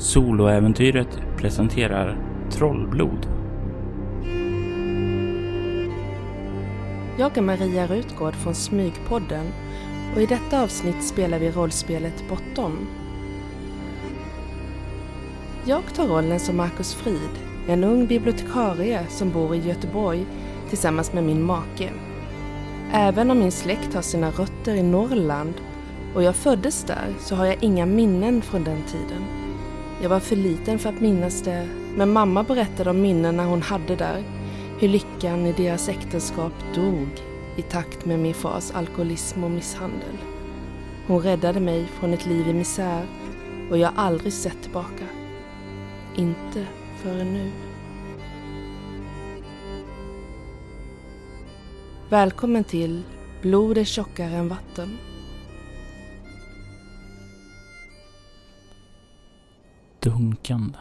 Soloäventyret presenterar Trollblod. Jag är Maria Rutgård från Smygpodden och i detta avsnitt spelar vi rollspelet Bortom. Jag tar rollen som Marcus Frid, en ung bibliotekarie som bor i Göteborg tillsammans med min make. Även om min släkt har sina rötter i Norrland och jag föddes där så har jag inga minnen från den tiden. Jag var för liten för att minnas det, men mamma berättade om minnena hon hade där. Hur lyckan i deras äktenskap dog i takt med min fars alkoholism och misshandel. Hon räddade mig från ett liv i misär och jag har aldrig sett tillbaka. Inte förrän nu. Välkommen till Blod är tjockare än vatten. Dunkande.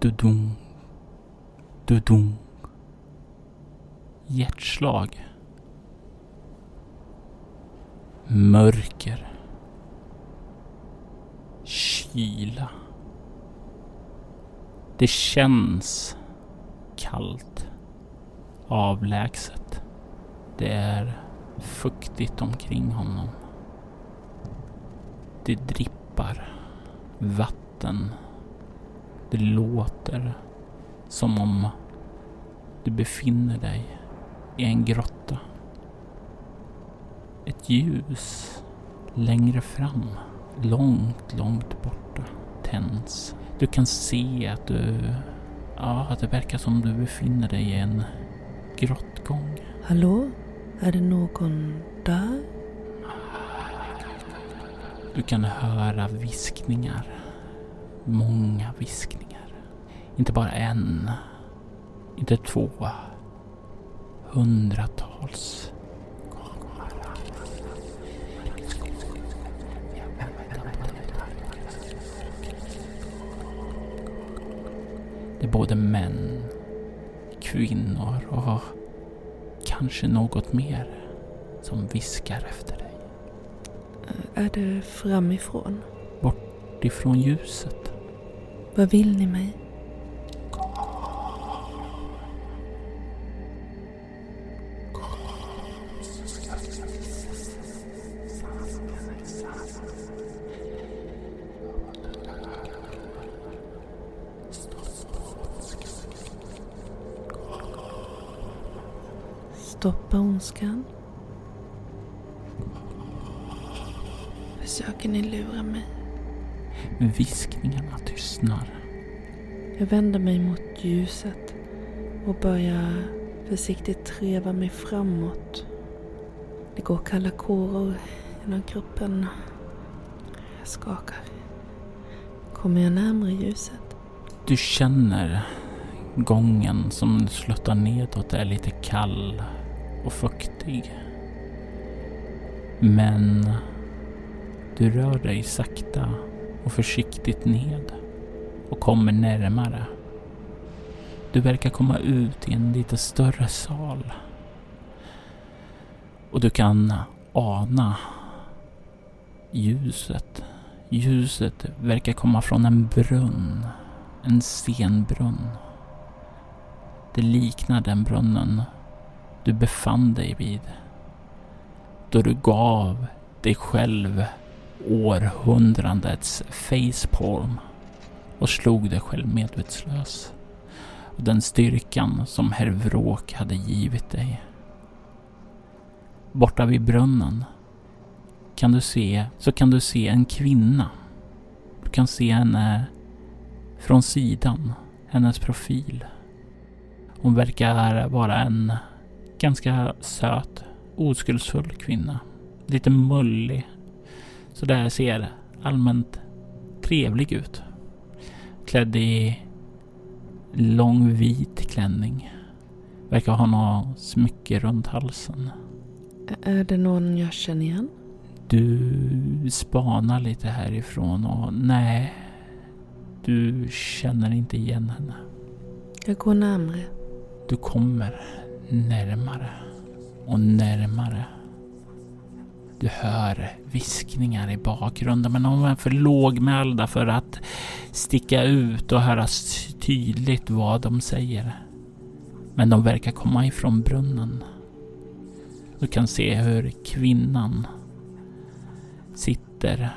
Dudung. Dudung. Hjärtslag. Mörker. Kyla. Det känns kallt. Avlägset. Det är fuktigt omkring honom. Det drippar vatten. Det låter som om du befinner dig i en grotta. Ett ljus längre fram, långt, långt borta, tänds. Du kan se att du... Ja, att det verkar som du befinner dig i en grottgång. Hallå? Är det någon där? Du kan höra viskningar. Många viskningar. Inte bara en. Inte två. Hundratals. Det är både män, kvinnor och kanske något mer som viskar efter dig. Är det framifrån? Bort ifrån ljuset. Vad vill ni mig? Stoppa ondskan. Försöker ni lura mig? Viskningarna tystnar. Jag vänder mig mot ljuset och börjar försiktigt treva mig framåt. Det går kalla kåror genom kroppen. Jag skakar. Kommer jag närmare ljuset? Du känner gången som sluttar nedåt är lite kall och fuktig. Men du rör dig sakta och försiktigt ned och kommer närmare. Du verkar komma ut i en lite större sal. Och du kan ana ljuset. Ljuset verkar komma från en brunn. En stenbrunn. Det liknar den brunnen du befann dig vid. Då du gav dig själv århundradets facepalm och slog dig själv medvetslös. Och den styrkan som herr Vråk hade givit dig. Borta vid brunnen kan du se, så kan du se en kvinna. Du kan se henne från sidan, hennes profil. Hon verkar vara en ganska söt, oskuldsfull kvinna. Lite mullig. Så där ser allmänt trevlig ut. Klädd i lång vit klänning. Verkar ha något smycke runt halsen. Är det någon jag känner igen? Du spanar lite härifrån och nej, du känner inte igen henne. Jag går närmre. Du kommer närmare och närmare. Du hör viskningar i bakgrunden men de är för lågmälda för att sticka ut och höras tydligt vad de säger. Men de verkar komma ifrån brunnen. Du kan se hur kvinnan sitter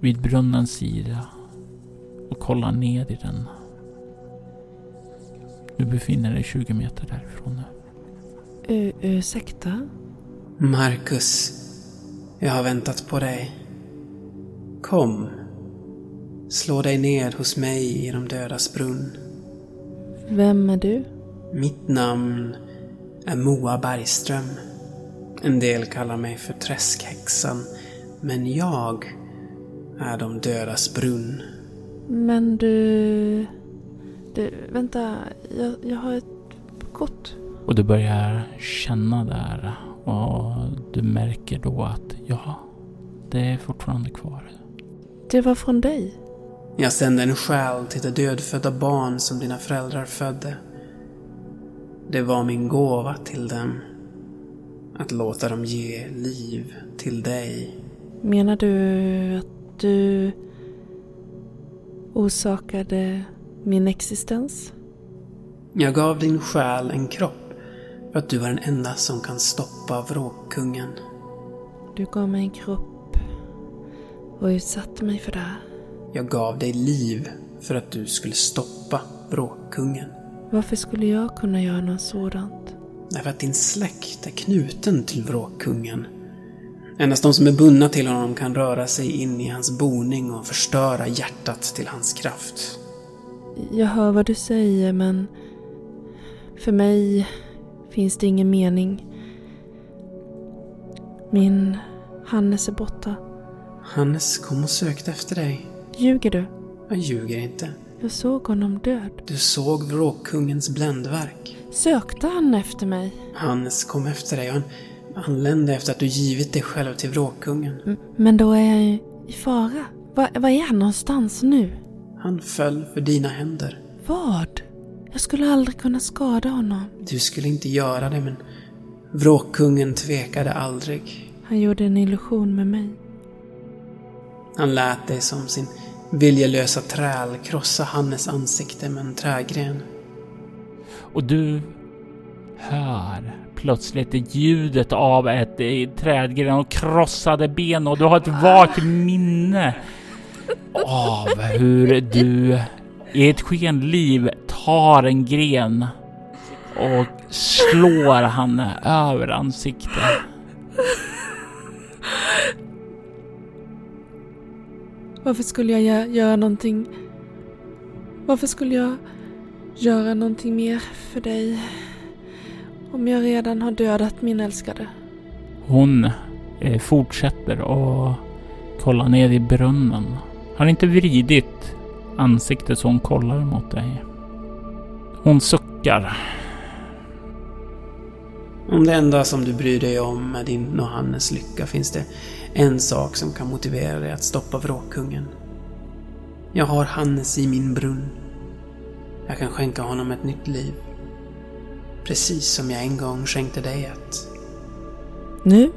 vid brunnens sida och kollar ned i den. Du befinner dig 20 meter därifrån nu. Ursäkta? Marcus, jag har väntat på dig. Kom. Slå dig ned hos mig i de dödas brunn. Vem är du? Mitt namn är Moa Bergström. En del kallar mig för Träskhäxan, men jag är de dödas brunn. Men du... Du, vänta. Jag, jag har ett kort. Och du börjar känna där och du märker då att ja, det är fortfarande kvar. Det var från dig. Jag sände en själ till det dödfödda barn som dina föräldrar födde. Det var min gåva till dem. Att låta dem ge liv till dig. Menar du att du orsakade min existens? Jag gav din själ en kropp för att du var den enda som kan stoppa vråkkungen. Du gav mig en kropp och utsatte mig för det. Jag gav dig liv för att du skulle stoppa vråkkungen. Varför skulle jag kunna göra något sådant? Därför att din släkt är knuten till vråkkungen. Endast de som är bundna till honom kan röra sig in i hans boning och förstöra hjärtat till hans kraft. Jag hör vad du säger men för mig finns det ingen mening. Min Hannes är borta. Hannes kom och sökte efter dig. Ljuger du? Jag ljuger inte. Jag såg honom död. Du såg vråkkungens bländverk. Sökte han efter mig? Hannes kom efter dig och han anlände efter att du givit dig själv till vråkkungen. M- Men då är jag i fara. Var, var är han någonstans nu? Han föll för dina händer. Vad? Jag skulle aldrig kunna skada honom. Du skulle inte göra det men vråkkungen tvekade aldrig. Han gjorde en illusion med mig. Han lät dig som sin viljelösa träl krossa Hannes ansikte med en trägren. Och du hör plötsligt ljudet av ett trädgren och krossade ben och du har ett vagt minne av hur du i ett skenliv tar en gren och slår han över ansiktet. Varför skulle jag gö- göra någonting... Varför skulle jag göra någonting mer för dig? Om jag redan har dödat min älskade. Hon eh, fortsätter och kollar ner i brunnen. Har inte vridit ansiktet så hon kollar mot dig. Hon suckar. Om det enda som du bryr dig om är din och Hannes lycka finns det en sak som kan motivera dig att stoppa vråkkungen. Jag har Hannes i min brunn. Jag kan skänka honom ett nytt liv. Precis som jag en gång skänkte dig ett. Nu?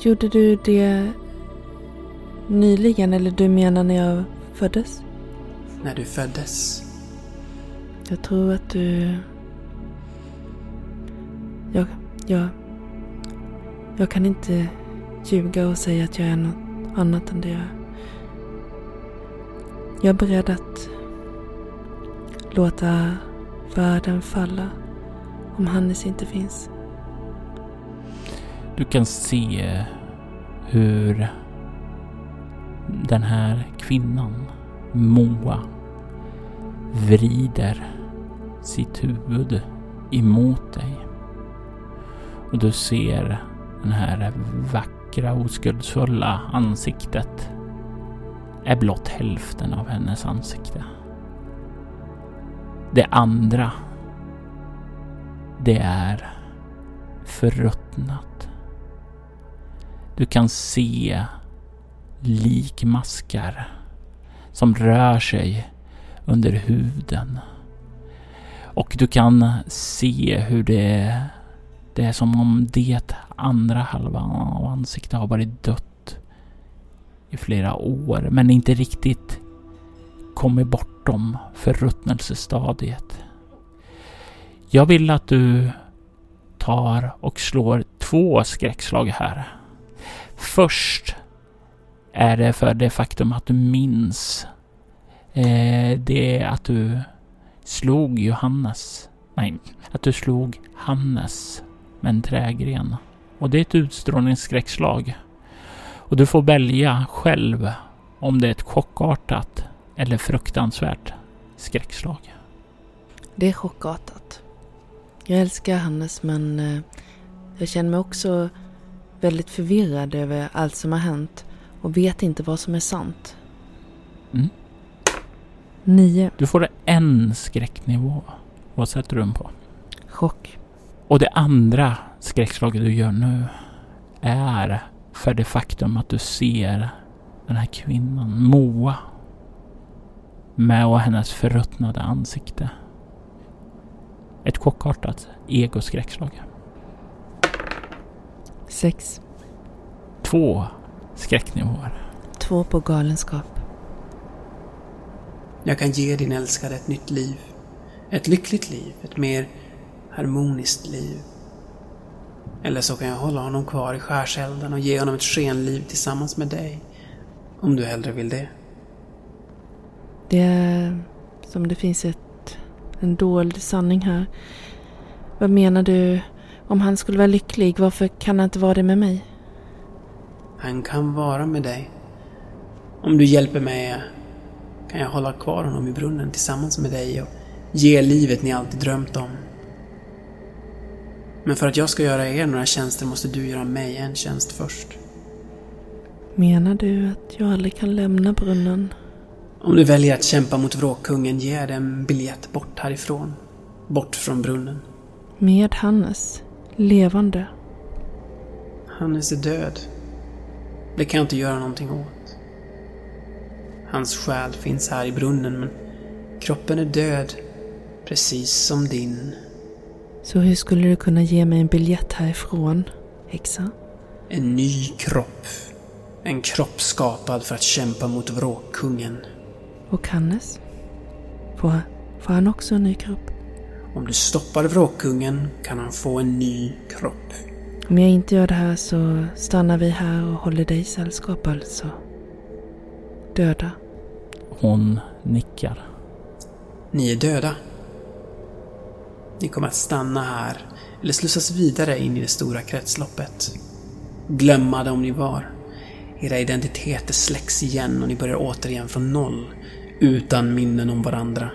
Gjorde du det nyligen eller du menar när jag föddes? När du föddes. Jag tror att du... Jag... Jag... Jag kan inte ljuga och säga att jag är något annat än det jag är. Jag är beredd att låta världen falla om Hannes inte finns. Du kan se hur den här kvinnan, Moa, vrider sitt huvud emot dig. Och du ser det här vackra oskuldsfulla ansiktet är blott hälften av hennes ansikte. Det andra, det är förruttnat. Du kan se likmaskar som rör sig under huden. Och du kan se hur det, Det är som om det andra halvan av ansiktet har varit dött i flera år, men inte riktigt kommit bortom förruttnelsestadiet. Jag vill att du tar och slår två skräckslag här. Först är det för det faktum att du minns eh, det att du slog Johannes. Nej, att du slog Hannes med en trägren. Och det är ett utstrålningsskräckslag. Och du får välja själv om det är ett chockartat eller fruktansvärt skräckslag. Det är chockartat. Jag älskar Hannes men eh, jag känner mig också väldigt förvirrad över allt som har hänt och vet inte vad som är sant. Mm. Nio. Du får en skräcknivå. Vad sätter du den på? Chock. Och det andra skräckslaget du gör nu är för det faktum att du ser den här kvinnan, Moa, med och hennes förruttnade ansikte. Ett chockartat egoskräckslag. Sex. Två skräcknivåer. Två på galenskap. Jag kan ge din älskade ett nytt liv. Ett lyckligt liv. Ett mer harmoniskt liv. Eller så kan jag hålla honom kvar i skärselden och ge honom ett skenliv tillsammans med dig. Om du hellre vill det. Det är som det finns ett, en dold sanning här. Vad menar du? Om han skulle vara lycklig, varför kan han inte vara det med mig? Han kan vara med dig. Om du hjälper mig kan jag hålla kvar honom i brunnen tillsammans med dig och ge livet ni alltid drömt om. Men för att jag ska göra er några tjänster måste du göra mig en tjänst först. Menar du att jag aldrig kan lämna brunnen? Om du väljer att kämpa mot vråkkungen ger jag dig en biljett bort härifrån. Bort från brunnen. Med Hannes? Levande? Hannes är död. Det kan jag inte göra någonting åt. Hans själ finns här i brunnen, men kroppen är död. Precis som din. Så hur skulle du kunna ge mig en biljett härifrån, häxa? En ny kropp. En kropp skapad för att kämpa mot vråkkungen. Och Hannes? Får, får han också en ny kropp? Om du stoppar vråkkungen kan han få en ny kropp. Om jag inte gör det här så stannar vi här och håller dig sällskap alltså. Döda. Hon nickar. Ni är döda. Ni kommer att stanna här, eller slussas vidare in i det stora kretsloppet. Glömma om ni var. Era identiteter släcks igen och ni börjar återigen från noll, utan minnen om varandra.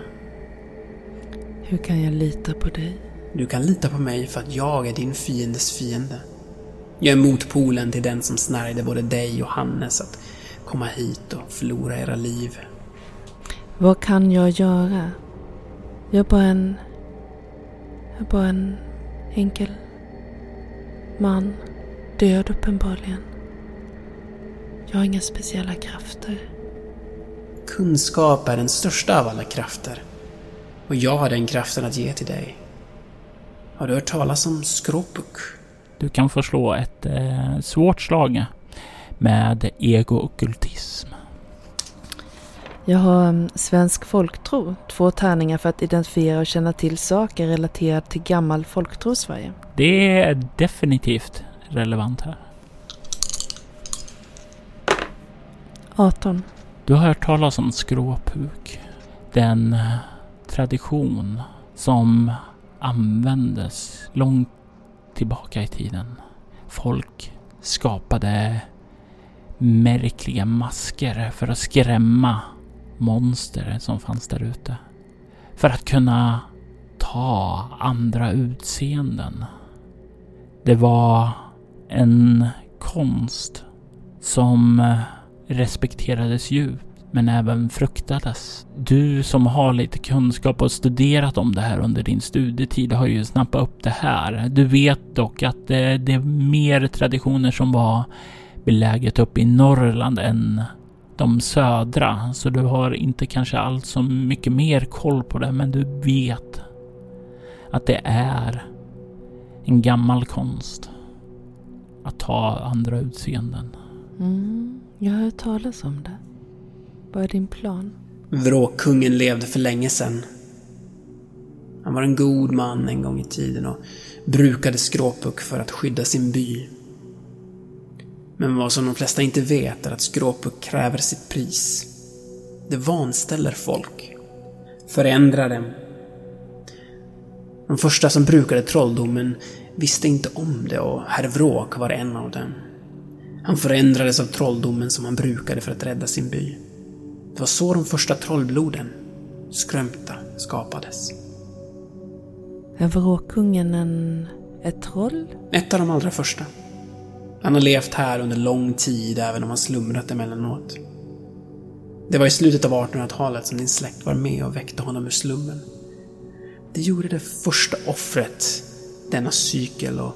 Hur kan jag lita på dig? Du kan lita på mig för att jag är din fiendes fiende. Jag är motpolen till den som snärjde både dig och Hannes att komma hit och förlora era liv. Vad kan jag göra? Jag är bara en... Jag är bara en enkel man. Död uppenbarligen. Jag har inga speciella krafter. Kunskap är den största av alla krafter. Och jag har den kraften att ge till dig. Har du hört talas om skropuk? Du kan få slå ett eh, svårt slag med ego-ockultism. Jag har um, svensk folktro, två tärningar för att identifiera och känna till saker relaterade till gammal folktro i Sverige. Det är definitivt relevant här. 18. Du har hört talas om skråpuk. Den eh, tradition som användes långt tillbaka i tiden. Folk skapade märkliga masker för att skrämma monster som fanns där ute. För att kunna ta andra utseenden. Det var en konst som respekterades djupt men även fruktades. Du som har lite kunskap och studerat om det här under din studietid har ju snappat upp det här. Du vet dock att det, det är mer traditioner som var beläget uppe i Norrland än de södra, så du har inte kanske allt så mycket mer koll på det, men du vet att det är en gammal konst att ta andra utseenden. Mm, jag har hört talas om det. Vad är din plan? Vråkungen levde för länge sedan. Han var en god man en gång i tiden och brukade skråpuck för att skydda sin by. Men vad som de flesta inte vet är att skråpuck kräver sitt pris. Det vanställer folk. Förändrar dem. De första som brukade trolldomen visste inte om det och herr Vråk var en av dem. Han förändrades av trolldomen som han brukade för att rädda sin by. Det var så de första trollbloden, Skrömta, skapades. Är vråkungen en... ett troll? Ett av de allra första. Han har levt här under lång tid, även om han slumrat emellanåt. Det var i slutet av 1800-talet som din släkt var med och väckte honom ur slummen. Det gjorde det första offret, denna cykel, och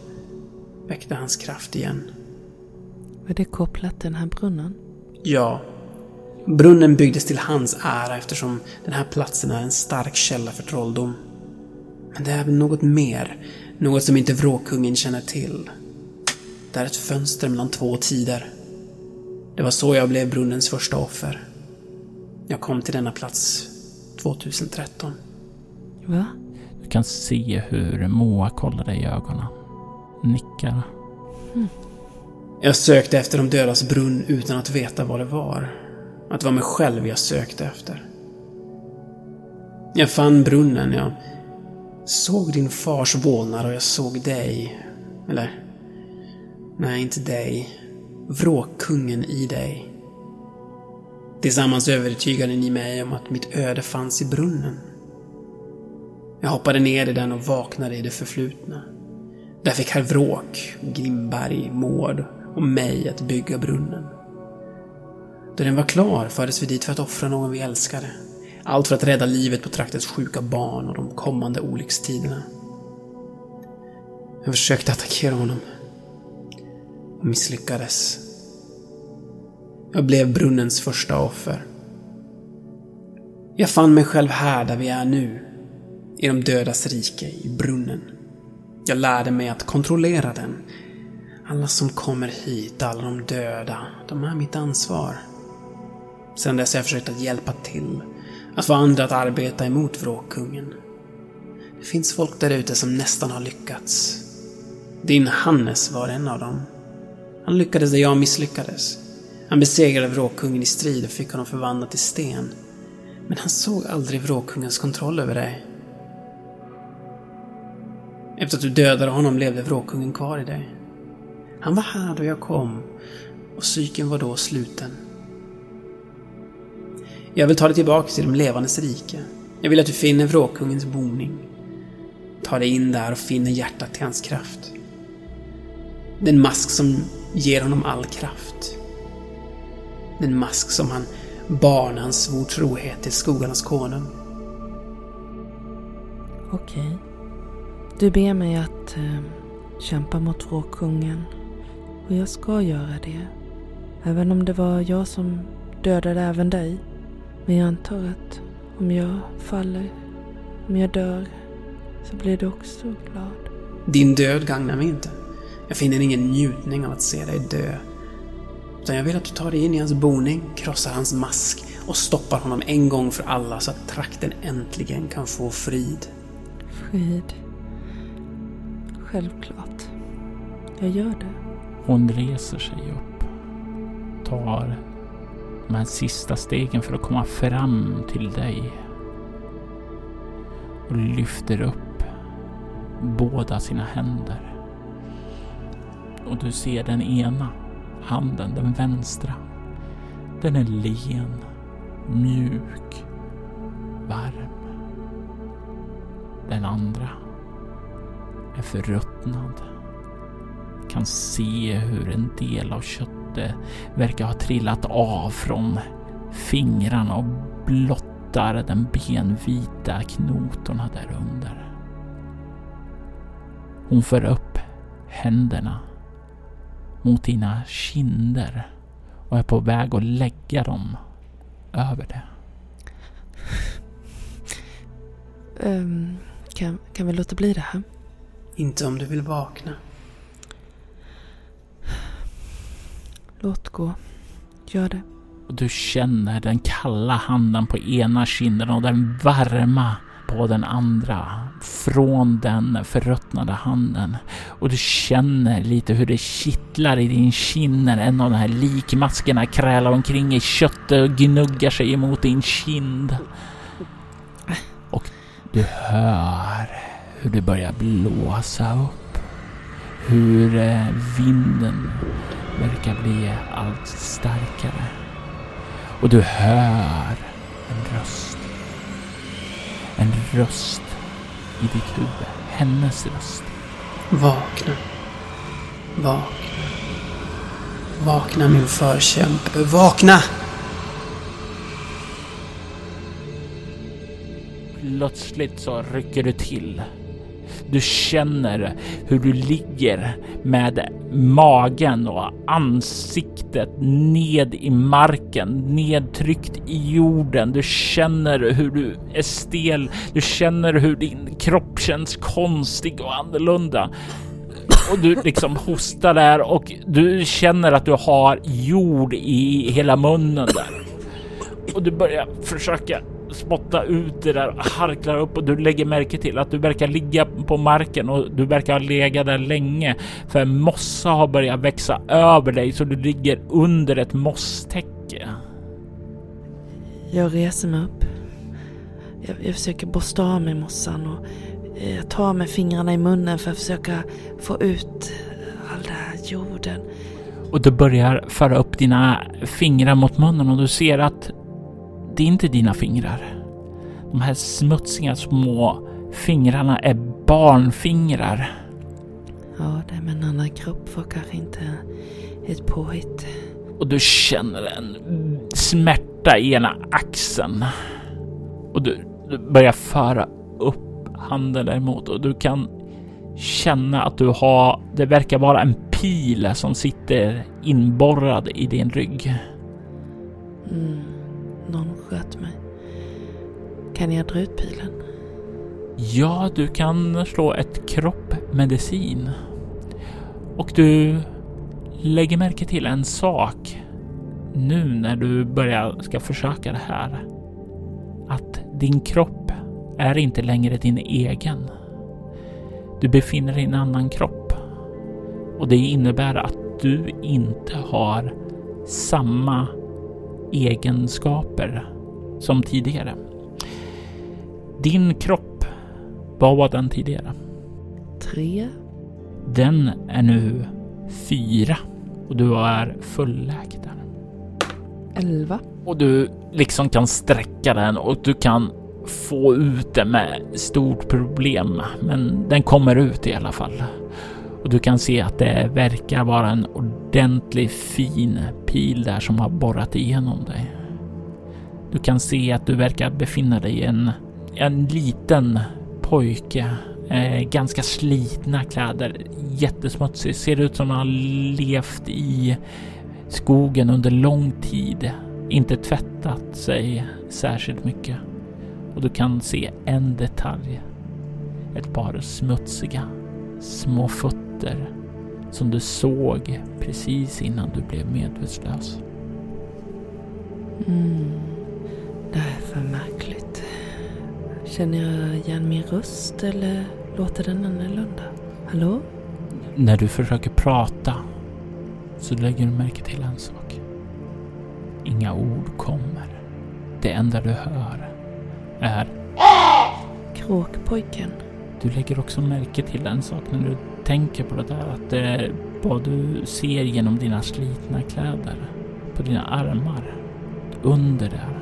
väckte hans kraft igen. Var det kopplat till den här brunnen? Ja. Brunnen byggdes till hans ära eftersom den här platsen är en stark källa för trolldom. Men det är även något mer, något som inte vråkungen känner till. Det är ett fönster mellan två tider. Det var så jag blev brunnens första offer. Jag kom till denna plats 2013. Va? Du kan se hur Moa kollar dig i ögonen. Nickar. Jag sökte efter de dödas brunn utan att veta vad det var. Att det var mig själv jag sökte efter. Jag fann brunnen, jag såg din fars vålnad och jag såg dig. Eller... Nej, inte dig. Vråkkungen i dig. Tillsammans övertygade ni mig om att mitt öde fanns i brunnen. Jag hoppade ner i den och vaknade i det förflutna. Där fick herr Vråk, Grimberg, Mård och mig att bygga brunnen. Då den var klar fördes vi dit för att offra någon vi älskade. Allt för att rädda livet på traktens sjuka barn och de kommande olyckstiderna. Jag försökte attackera honom. Och misslyckades. Jag blev brunnens första offer. Jag fann mig själv här där vi är nu. I de dödas rike, i brunnen. Jag lärde mig att kontrollera den. Alla som kommer hit, alla de döda, de är mitt ansvar. Sedan dess har jag försökt att hjälpa till. Att få andra att arbeta emot vråkkungen. Det finns folk där ute som nästan har lyckats. Din Hannes var en av dem. Han lyckades där jag misslyckades. Han besegrade vråkkungen i strid och fick honom förvandlad till sten. Men han såg aldrig vråkkungens kontroll över dig. Efter att du dödade honom levde vråkkungen kvar i dig. Han var här då jag kom och psyken var då sluten. Jag vill ta dig tillbaka till de levandes rike. Jag vill att du finner Vråkungens boning. Ta dig in där och finner hjärtat till hans kraft. Den mask som ger honom all kraft. Den mask som han bar när han svor trohet till skogarnas konung. Okej. Du ber mig att eh, kämpa mot Vråkungen. Och jag ska göra det. Även om det var jag som dödade även dig. Men jag antar att om jag faller, om jag dör, så blir du också glad. Din död gagnar mig inte. Jag finner ingen njutning av att se dig dö. Utan jag vill att du tar dig in i hans boning, krossar hans mask och stoppar honom en gång för alla så att trakten äntligen kan få frid. Frid. Självklart. Jag gör det. Hon reser sig upp. Tar de här sista stegen för att komma fram till dig. Och lyfter upp båda sina händer. Och du ser den ena handen, den vänstra. Den är len, mjuk, varm. Den andra är förruttnad. Kan se hur en del av köttet verkar ha trillat av från fingrarna och blottar den benvita knotorna där under. Hon för upp händerna mot dina kinder och är på väg att lägga dem över det. Ehm, kan, kan vi låta bli det här? Inte om du vill vakna. Låt gå. Gör det. Och du känner den kalla handen på ena kinden och den varma på den andra. Från den förruttnade handen. Och du känner lite hur det kittlar i din kind när en av de här likmaskerna krälar omkring i köttet och gnuggar sig emot din kind. Och du hör hur det börjar blåsa upp. Hur eh, vinden verkar bli allt starkare. Och du hör en röst. En röst i ditt huvud. Hennes röst. Vakna. Vakna. Vakna min förkämpe. Vakna! Plötsligt så rycker du till. Du känner hur du ligger med magen och ansiktet ned i marken, nedtryckt i jorden. Du känner hur du är stel. Du känner hur din kropp känns konstig och annorlunda. Och du liksom hostar där och du känner att du har jord i hela munnen där. Och du börjar försöka spotta ut det där, harklar upp och du lägger märke till att du verkar ligga på marken och du verkar ha legat där länge för mossa har börjat växa över dig så du ligger under ett mosstäcke. Jag reser mig upp. Jag, jag försöker borsta av mig mossan och eh, jag tar med fingrarna i munnen för att försöka få ut all den här jorden. Och du börjar föra upp dina fingrar mot munnen och du ser att det är inte dina fingrar. De här smutsiga små fingrarna är barnfingrar. Ja, det är med en annan kropp var kanske inte ett påhitt. Och du känner en smärta i ena axeln. Och du, du börjar föra upp handen däremot och du kan känna att du har, det verkar vara en pil som sitter inborrad i din rygg. Mm, någon sköt mig. Kan jag dra ut pilen? Ja, du kan slå ett kroppmedicin. Och du lägger märke till en sak nu när du börjar ska försöka det här. Att din kropp är inte längre din egen. Du befinner dig i en annan kropp. Och det innebär att du inte har samma egenskaper som tidigare. Din kropp, vad var den tidigare? Tre? Den är nu fyra och du är fulläkt där. Elva? Och du liksom kan sträcka den och du kan få ut den med stort problem. Men den kommer ut i alla fall. Och du kan se att det verkar vara en ordentlig fin pil där som har borrat igenom dig. Du kan se att du verkar befinna dig i en, en liten pojke. Eh, ganska slitna kläder, jättesmutsig. Ser ut som han har levt i skogen under lång tid. Inte tvättat sig särskilt mycket. Och du kan se en detalj. Ett par smutsiga små fötter som du såg precis innan du blev medvetslös. Mm. Det här är för märkligt. Känner jag igen min röst eller låter den annorlunda? Hallå? När du försöker prata så lägger du märke till en sak. Inga ord kommer. Det enda du hör är Kråkpojken. Du lägger också märke till en sak när du tänker på det där att det är vad du ser genom dina slitna kläder på dina armar. Under där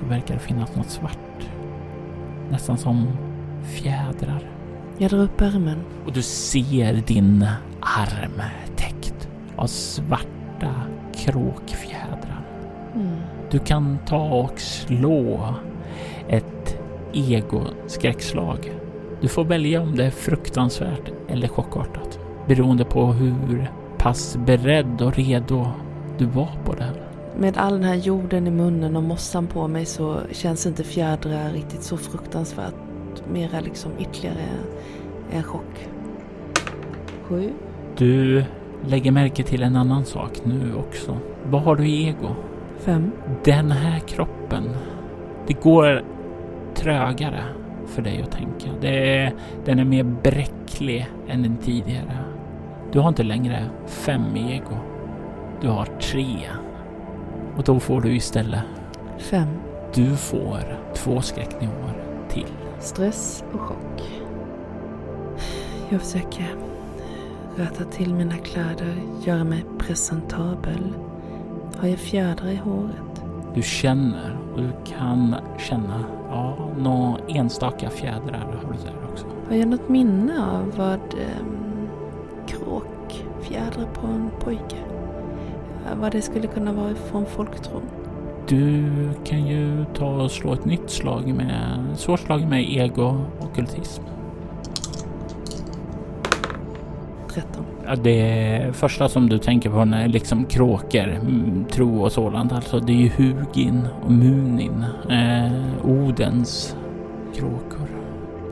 så verkar det finnas något svart. Nästan som fjädrar. Jag drar upp ärmen. Och du ser din arm täckt av svarta kråkfjädrar. Mm. Du kan ta och slå ett ego-skräckslag. Du får välja om det är fruktansvärt eller chockartat. Beroende på hur pass beredd och redo du var på det här. Med all den här jorden i munnen och mossan på mig så känns inte fjädrar riktigt så fruktansvärt. Mera liksom ytterligare en chock. Sju. Du lägger märke till en annan sak nu också. Vad har du i ego? Fem. Den här kroppen. Det går trögare för dig att tänka. Det är, den är mer bräcklig än den tidigare. Du har inte längre fem ego. Du har tre. Och då får du istället, Fem. du får två skräcknivåer till. Stress och chock. Jag försöker rätta till mina kläder, göra mig presentabel. Har jag fjädrar i håret? Du känner och du kan känna, ja, några enstaka fjädrar har du där också. Har jag något minne av vad um, kråkfjädrar på en pojke? Ja, Vad det skulle kunna vara från folktron? Du kan ju ta och slå ett nytt slag med, svårt slag med ego och ockultism. Det första som du tänker på när liksom kråkor, mm, tro och sådant, alltså det är ju Hugin och Munin, eh, Odens kråkor.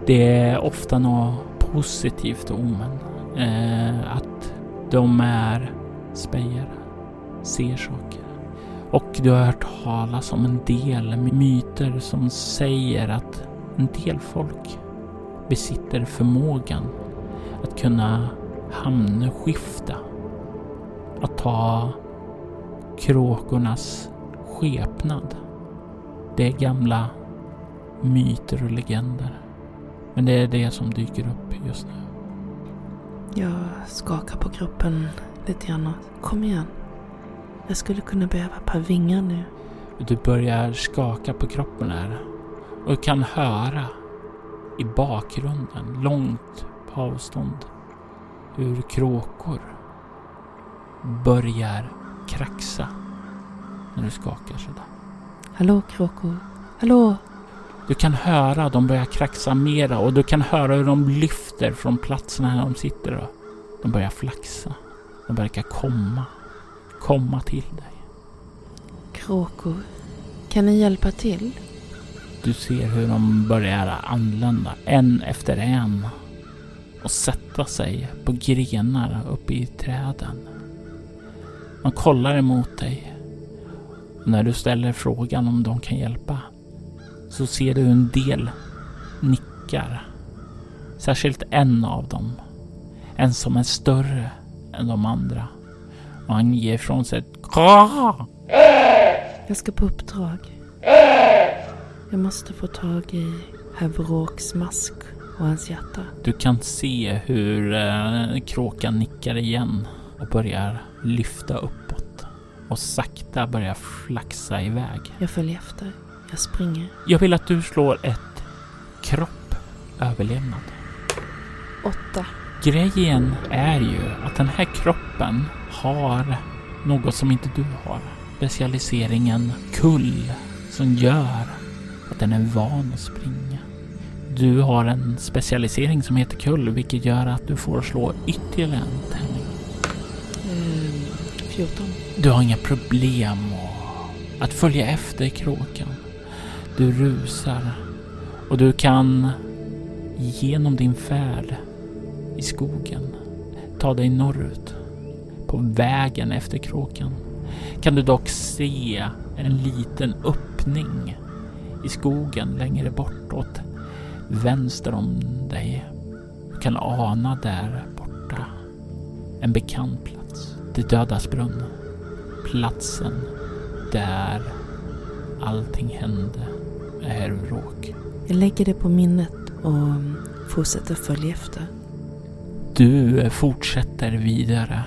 Det är ofta något positivt omen. Eh, att de är spejare, ser saker. Och du har hört talas om en del myter som säger att en del folk besitter förmågan att kunna hamnskifta. Att ta kråkornas skepnad. Det är gamla myter och legender. Men det är det som dyker upp just nu. Jag skakar på kroppen lite grann och kom igen. Jag skulle kunna behöva ett par vingar nu. Du börjar skaka på kroppen här och kan höra i bakgrunden, långt på avstånd, hur kråkor börjar kraxa när du skakar sådär. Hallå kråkor? Hallå? Du kan höra dem börja kraxa mera och du kan höra hur de lyfter från platserna där de sitter. Och de börjar flaxa. De verkar komma. Komma till dig. Kråkor? Kan ni hjälpa till? Du ser hur de börjar anlända en efter en och sätta sig på grenar uppe i träden. De kollar emot dig. Och när du ställer frågan om de kan hjälpa så ser du en del nickar. Särskilt en av dem. En som är större än de andra. Och han ger ifrån sig ett Jag ska på uppdrag. Jag måste få tag i herr Vråks mask och hans hjärta. Du kan se hur eh, kråkan nickar igen och börjar lyfta uppåt och sakta börjar flaxa iväg. Jag följer efter. Jag springer. Jag vill att du slår ett kropp överlevnad. Åtta. Grejen är ju att den här kroppen har något som inte du har. Specialiseringen kull som gör att den är van att springa. Du har en specialisering som heter kull vilket gör att du får slå ytterligare en tärning. Ehm, 14. Du har inga problem att följa efter kråkan. Du rusar och du kan genom din färd i skogen ta dig norrut. På vägen efter kråkan kan du dock se en liten öppning i skogen längre bortåt vänster om dig. Du kan ana där borta en bekant plats. Det dödas brunn. Platsen där allting hände med herr Vråk. Jag lägger det på minnet och fortsätter följa efter. Du fortsätter vidare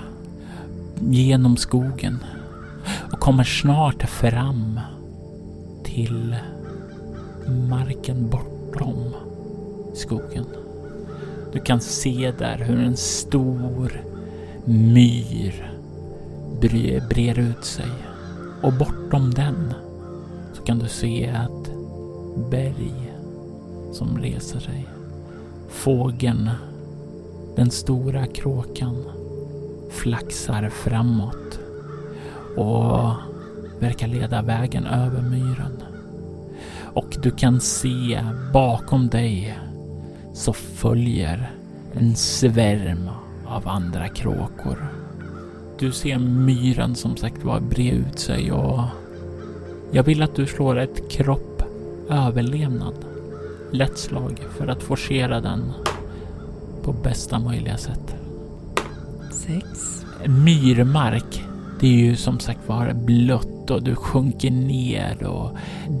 genom skogen och kommer snart fram till marken bortom skogen. Du kan se där hur en stor myr breder brer ut sig och bortom den så kan du se ett berg som reser sig. Fågeln, den stora kråkan, flaxar framåt och verkar leda vägen över myren. Och du kan se bakom dig så följer en svärm av andra kråkor. Du ser myren som sagt var bre ut sig och jag vill att du slår ett kropp överlevnad. Lätt slag för att forcera den på bästa möjliga sätt. Sex. Myrmark, det är ju som sagt var blött och du sjunker ner och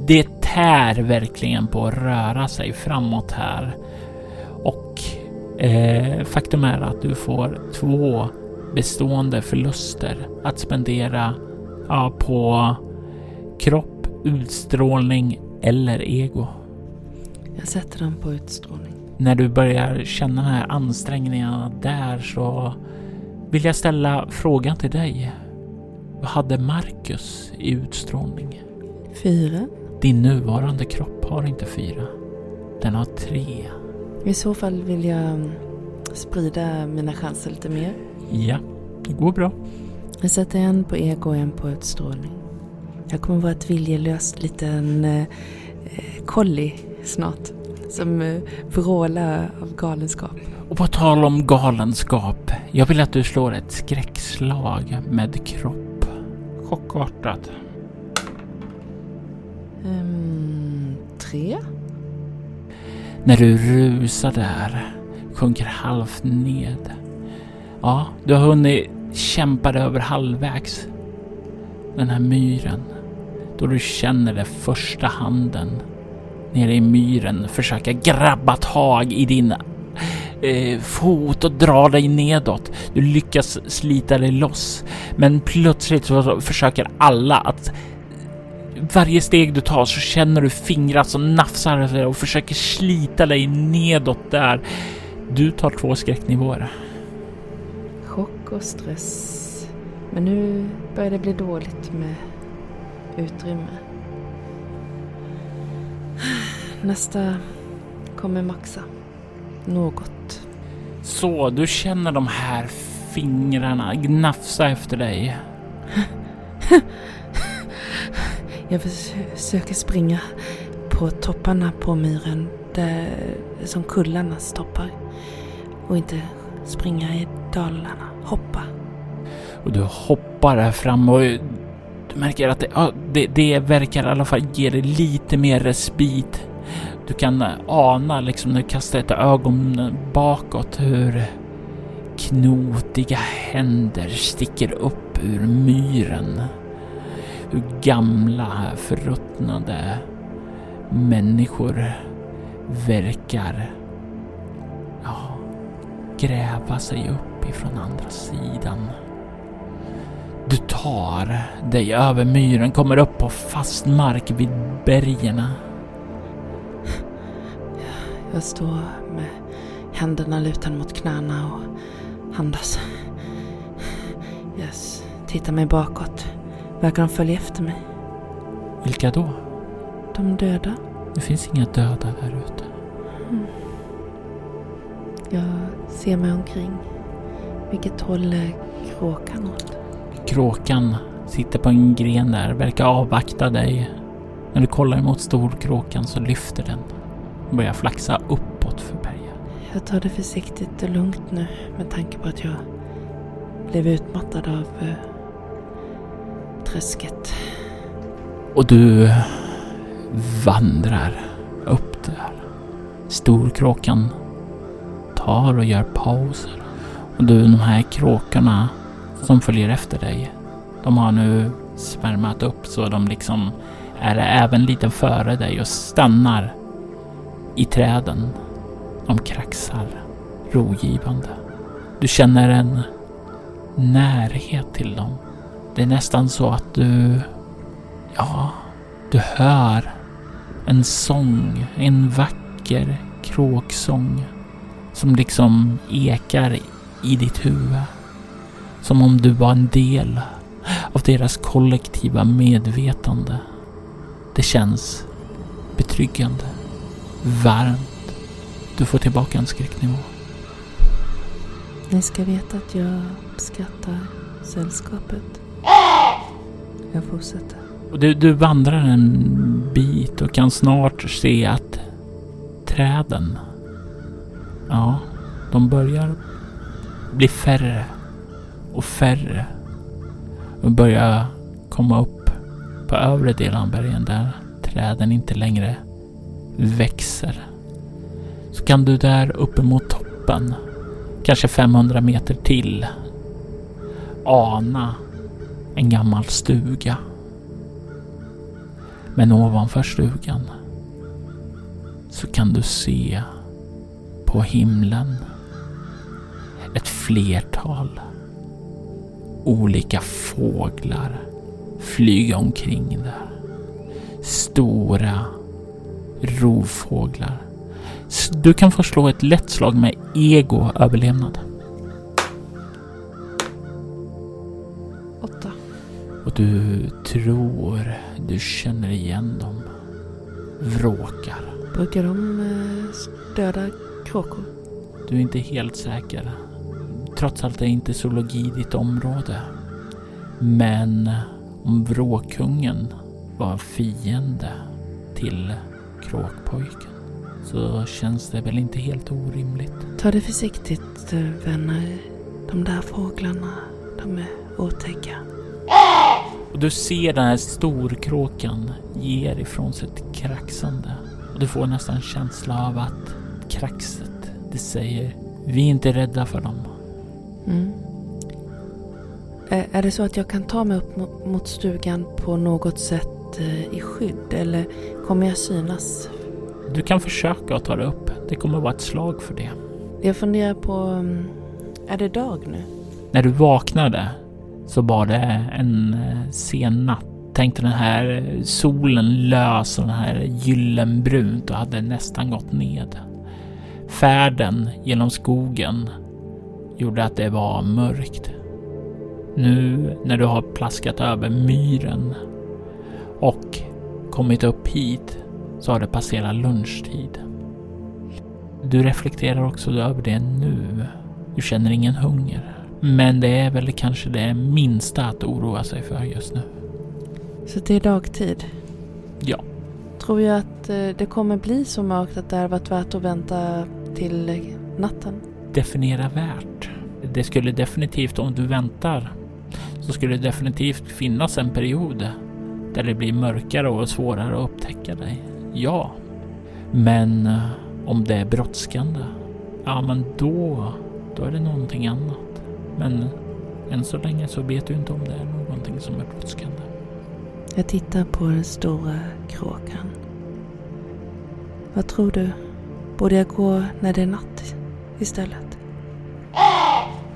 det tär verkligen på att röra sig framåt här. Eh, faktum är att du får två bestående förluster att spendera ja, på kropp, utstrålning eller ego. Jag sätter den på utstrålning. När du börjar känna de här ansträngningarna där så vill jag ställa frågan till dig. Vad hade Marcus i utstrålning? Fyra. Din nuvarande kropp har inte fyra. Den har tre. I så fall vill jag mm, sprida mina chanser lite mer. Ja, det går bra. Jag sätter en på ego och en på utstrålning. Jag kommer vara ett viljelöst liten eh, collie snart. Som eh, vrålar av galenskap. Och på tal om galenskap. Jag vill att du slår ett skräckslag med kropp. Chockartat. Ehm, tre. När du rusar där, sjunker halvt ned. Ja, du har hunnit kämpa dig över halvvägs. Den här myren. Då du känner den första handen nere i myren försöka grabba tag i din eh, fot och dra dig nedåt. Du lyckas slita dig loss. Men plötsligt så försöker alla att varje steg du tar så känner du fingrar som nafsar och försöker slita dig nedåt där. Du tar två skräcknivåer. Chock och stress. Men nu börjar det bli dåligt med utrymme. Nästa kommer maxa. Något. Så, du känner de här fingrarna gnafsa efter dig. Jag försöker springa på topparna på myren. Där, som kullarnas toppar. Och inte springa i dalarna. Hoppa. Och du hoppar här fram och du märker att det, ja, det, det verkar i alla fall ge dig lite mer respit. Du kan ana liksom när du kastar ett ögon bakåt hur knotiga händer sticker upp ur myren. Hur gamla, förruttnade människor verkar ja, gräva sig upp ifrån andra sidan. Du tar dig över myren, kommer upp på fast mark vid bergen. Jag står med händerna lutade mot knäna och andas. Jag tittar mig bakåt. Verkar de följa efter mig? Vilka då? De döda. Det finns inga döda där ute. Mm. Jag ser mig omkring. Vilket håll är kråkan åt? Kråkan sitter på en gren där, verkar avvakta dig. När du kollar mot storkråkan så lyfter den och börjar flaxa uppåt för berget. Jag tar det försiktigt och lugnt nu med tanke på att jag blev utmattad av uh, träsket. Och du vandrar upp där. Storkråkan tar och gör pauser. Och du, de här kråkorna som följer efter dig, de har nu svärmat upp så de liksom är även lite före dig och stannar i träden. De kraxar rogivande. Du känner en närhet till dem. Det är nästan så att du... Ja, du hör en sång, en vacker kråksång som liksom ekar i ditt huvud. Som om du var en del av deras kollektiva medvetande. Det känns betryggande, varmt. Du får tillbaka en skräcknivå. Ni ska veta att jag uppskattar sällskapet. Jag fortsätter. Du, du vandrar en bit och kan snart se att träden, ja, de börjar bli färre och färre och börjar komma upp på övre delen av bergen där träden inte längre växer. Så kan du där uppemot toppen, kanske 500 meter till, ana en gammal stuga. Men ovanför stugan så kan du se på himlen ett flertal olika fåglar flyga omkring där. Stora rovfåglar. Du kan få slå ett lätt slag med ego överlevnad. Och du tror du känner igen dem. Vråkar. Brukar de eh, döda kråkor? Du är inte helt säker. Trots allt är inte zoologi ditt område. Men om vråkungen var fiende till kråkpojken så känns det väl inte helt orimligt. Ta det försiktigt eh, vänner. De där fåglarna, de är otäcka. Och du ser den här storkråkan ger ifrån sig ett kraxande. Och du får nästan känsla av att kraxet, det säger vi är inte rädda för dem. Mm. Är, det så att jag kan ta mig upp mo- mot stugan på något sätt eh, i skydd eller kommer jag synas? Du kan försöka att ta dig upp. Det kommer vara ett slag för det. Jag funderar på, mm, är det dag nu? När du vaknade så var det en eh, sen natt. Tänk dig den här solen lös och den här gyllenbrunt och hade nästan gått ned. Färden genom skogen gjorde att det var mörkt. Nu när du har plaskat över myren och kommit upp hit så har det passerat lunchtid. Du reflekterar också över det nu. Du känner ingen hunger. Men det är väl kanske det minsta att oroa sig för just nu. Så det är dagtid. Ja, Tror jag att eh, det kommer bli så mörkt att det hade varit värt att vänta till natten? definiera värt. Det skulle definitivt, om du väntar, så skulle det definitivt finnas en period där det blir mörkare och svårare att upptäcka dig. Ja. Men eh, om det är brådskande, ja men då, då är det någonting annat. Men än så länge så vet du inte om det är någonting som är brådskande. Jag tittar på den stora kråkan. Vad tror du? Borde jag gå när det är natt istället?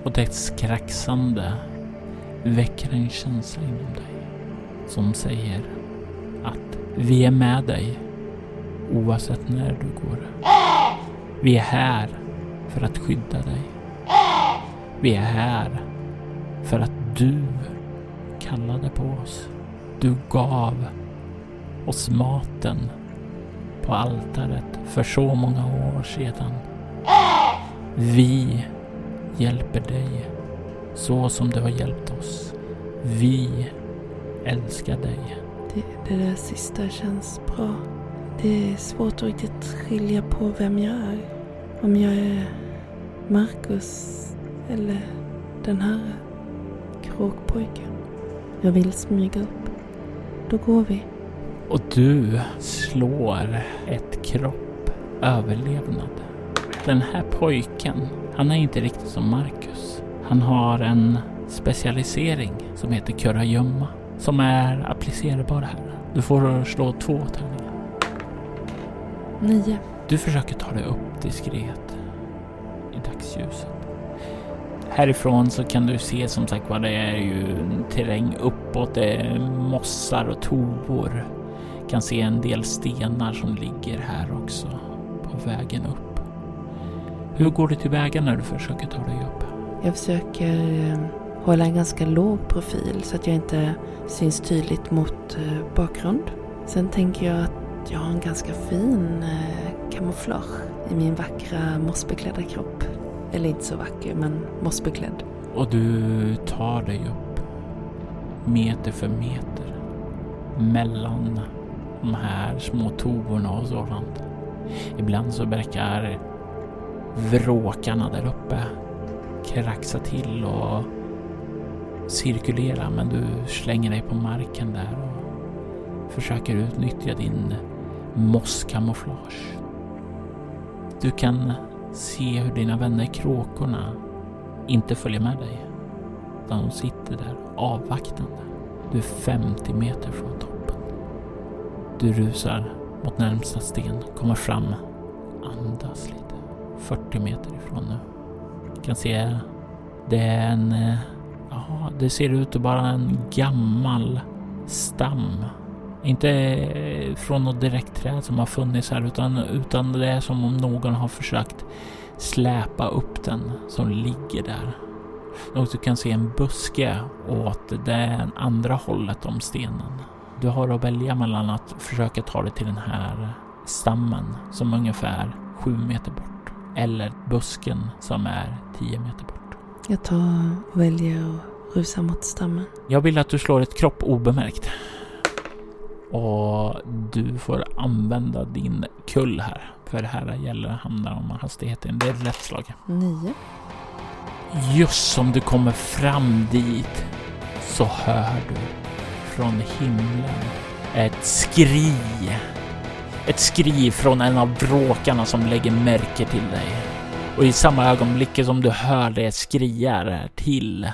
Och dess kraxande väcker en känsla inom dig som säger att vi är med dig oavsett när du går. Vi är här för att skydda dig. Vi är här för att du kallade på oss. Du gav oss maten på altaret för så många år sedan. Vi hjälper dig så som du har hjälpt oss. Vi älskar dig. Det, det där sista känns bra. Det är svårt att riktigt skilja på vem jag är. Om jag är Marcus eller den här kråkpojken. Jag vill smyga upp. Då går vi. Och du slår ett kropp överlevnad. Den här pojken, han är inte riktigt som Marcus. Han har en specialisering som heter kurragömma som är applicerbar här. Du får slå två tärningar. Nio. Du försöker ta dig upp diskret i dagsljuset. Härifrån så kan du se som sagt vad det är ju terräng uppåt. Det är mossar och tovor. Kan se en del stenar som ligger här också på vägen upp. Hur går du tillväga när du försöker ta dig upp? Jag försöker eh, hålla en ganska låg profil så att jag inte syns tydligt mot eh, bakgrund. Sen tänker jag att jag har en ganska fin eh, kamouflage i min vackra mossbeklädda kropp. Eller inte så vacker, men mossbeklädd. Och du tar dig upp meter för meter mellan de här små tovorna och sådant. Ibland så verkar vråkarna där uppe kraxa till och cirkulera men du slänger dig på marken där och försöker utnyttja din mosskamouflage. Du kan se hur dina vänner kråkorna inte följer med dig. Utan de sitter där avvaktande. Du är 50 meter från toppen. Du rusar mot närmsta sten, kommer fram, andas lite. 40 meter ifrån nu. Du kan se, det är en, eh, ja, det ser ut att vara en gammal stam. Inte från något direkt träd som har funnits här utan, utan det är som om någon har försökt släpa upp den som ligger där. Och du kan se en buske åt det andra hållet om stenen. Du har att välja mellan att försöka ta dig till den här stammen som är ungefär sju meter bort eller busken som är tio meter bort. Jag tar och väljer att rusa mot stammen. Jag vill att du slår ett kropp obemärkt. Och du får använda din kull här. För det här gäller, handlar om hastigheten. Det är ett lätt slag. Nio. Just som du kommer fram dit så hör du från himlen ett skri. Ett skri från en av vråkarna som lägger märke till dig. Och i samma ögonblick som du hör det skriar till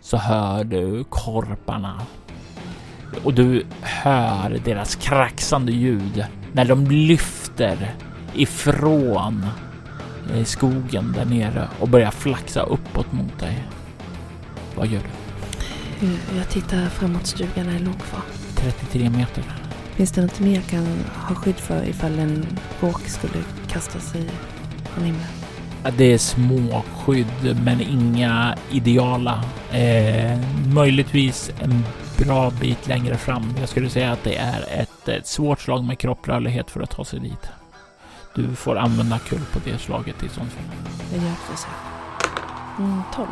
så hör du korparna. Och du hör deras kraxande ljud när de lyfter ifrån eh, skogen där nere och börjar flaxa uppåt mot dig. Vad gör du? Jag tittar framåt stugan är låg kvar. 33 meter. Finns det något mer jag kan ha skydd för ifall en råk skulle kasta sig från himlen? Det är små skydd, men inga ideala. Eh, möjligtvis en bra bit längre fram. Jag skulle säga att det är ett, ett svårt slag med kropprörlighet för att ta sig dit. Du får använda kull på det slaget i sånt fall. Jag gör försök. Mm, 12.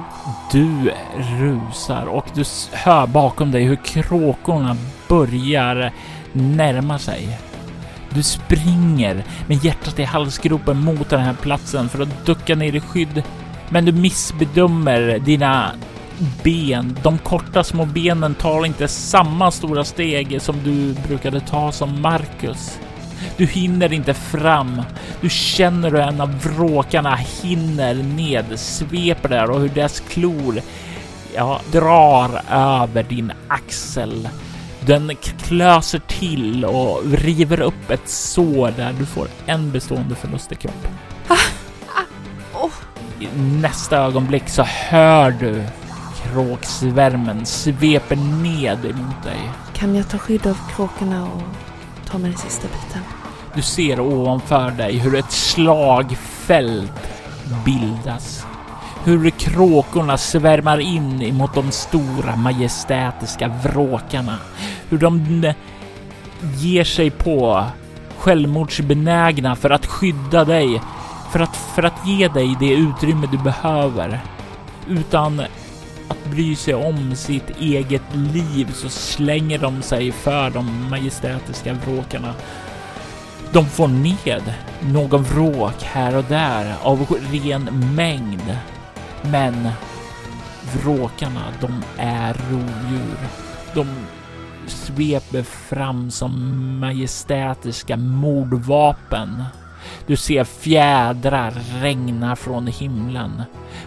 Du rusar och du hör bakom dig hur kråkorna börjar närma sig. Du springer med hjärtat i halsgropen mot den här platsen för att ducka ner i skydd. Men du missbedömer dina ben. De korta små benen tar inte samma stora steg som du brukade ta som Marcus. Du hinner inte fram. Du känner hur en av vråkarna hinner ned, sveper där och hur dess klor ja, drar över din axel. Den klöser till och river upp ett sår där du får en bestående förlust i kropp. Ah, ah, oh. I nästa ögonblick så hör du kråksvärmen sveper ned emot dig. Kan jag ta skydd av kråkorna och ta mig den sista biten? Du ser ovanför dig hur ett slagfält bildas. Hur kråkorna svärmar in emot de stora majestätiska vråkarna. Hur de ger sig på självmordsbenägna för att skydda dig. För att, för att ge dig det utrymme du behöver. Utan bryr bry sig om sitt eget liv så slänger de sig för de majestätiska vråkarna de får ned någon vråk här och där av ren mängd. Men vråkarna, de är rovdjur. De sveper fram som majestätiska mordvapen. Du ser fjädrar regna från himlen,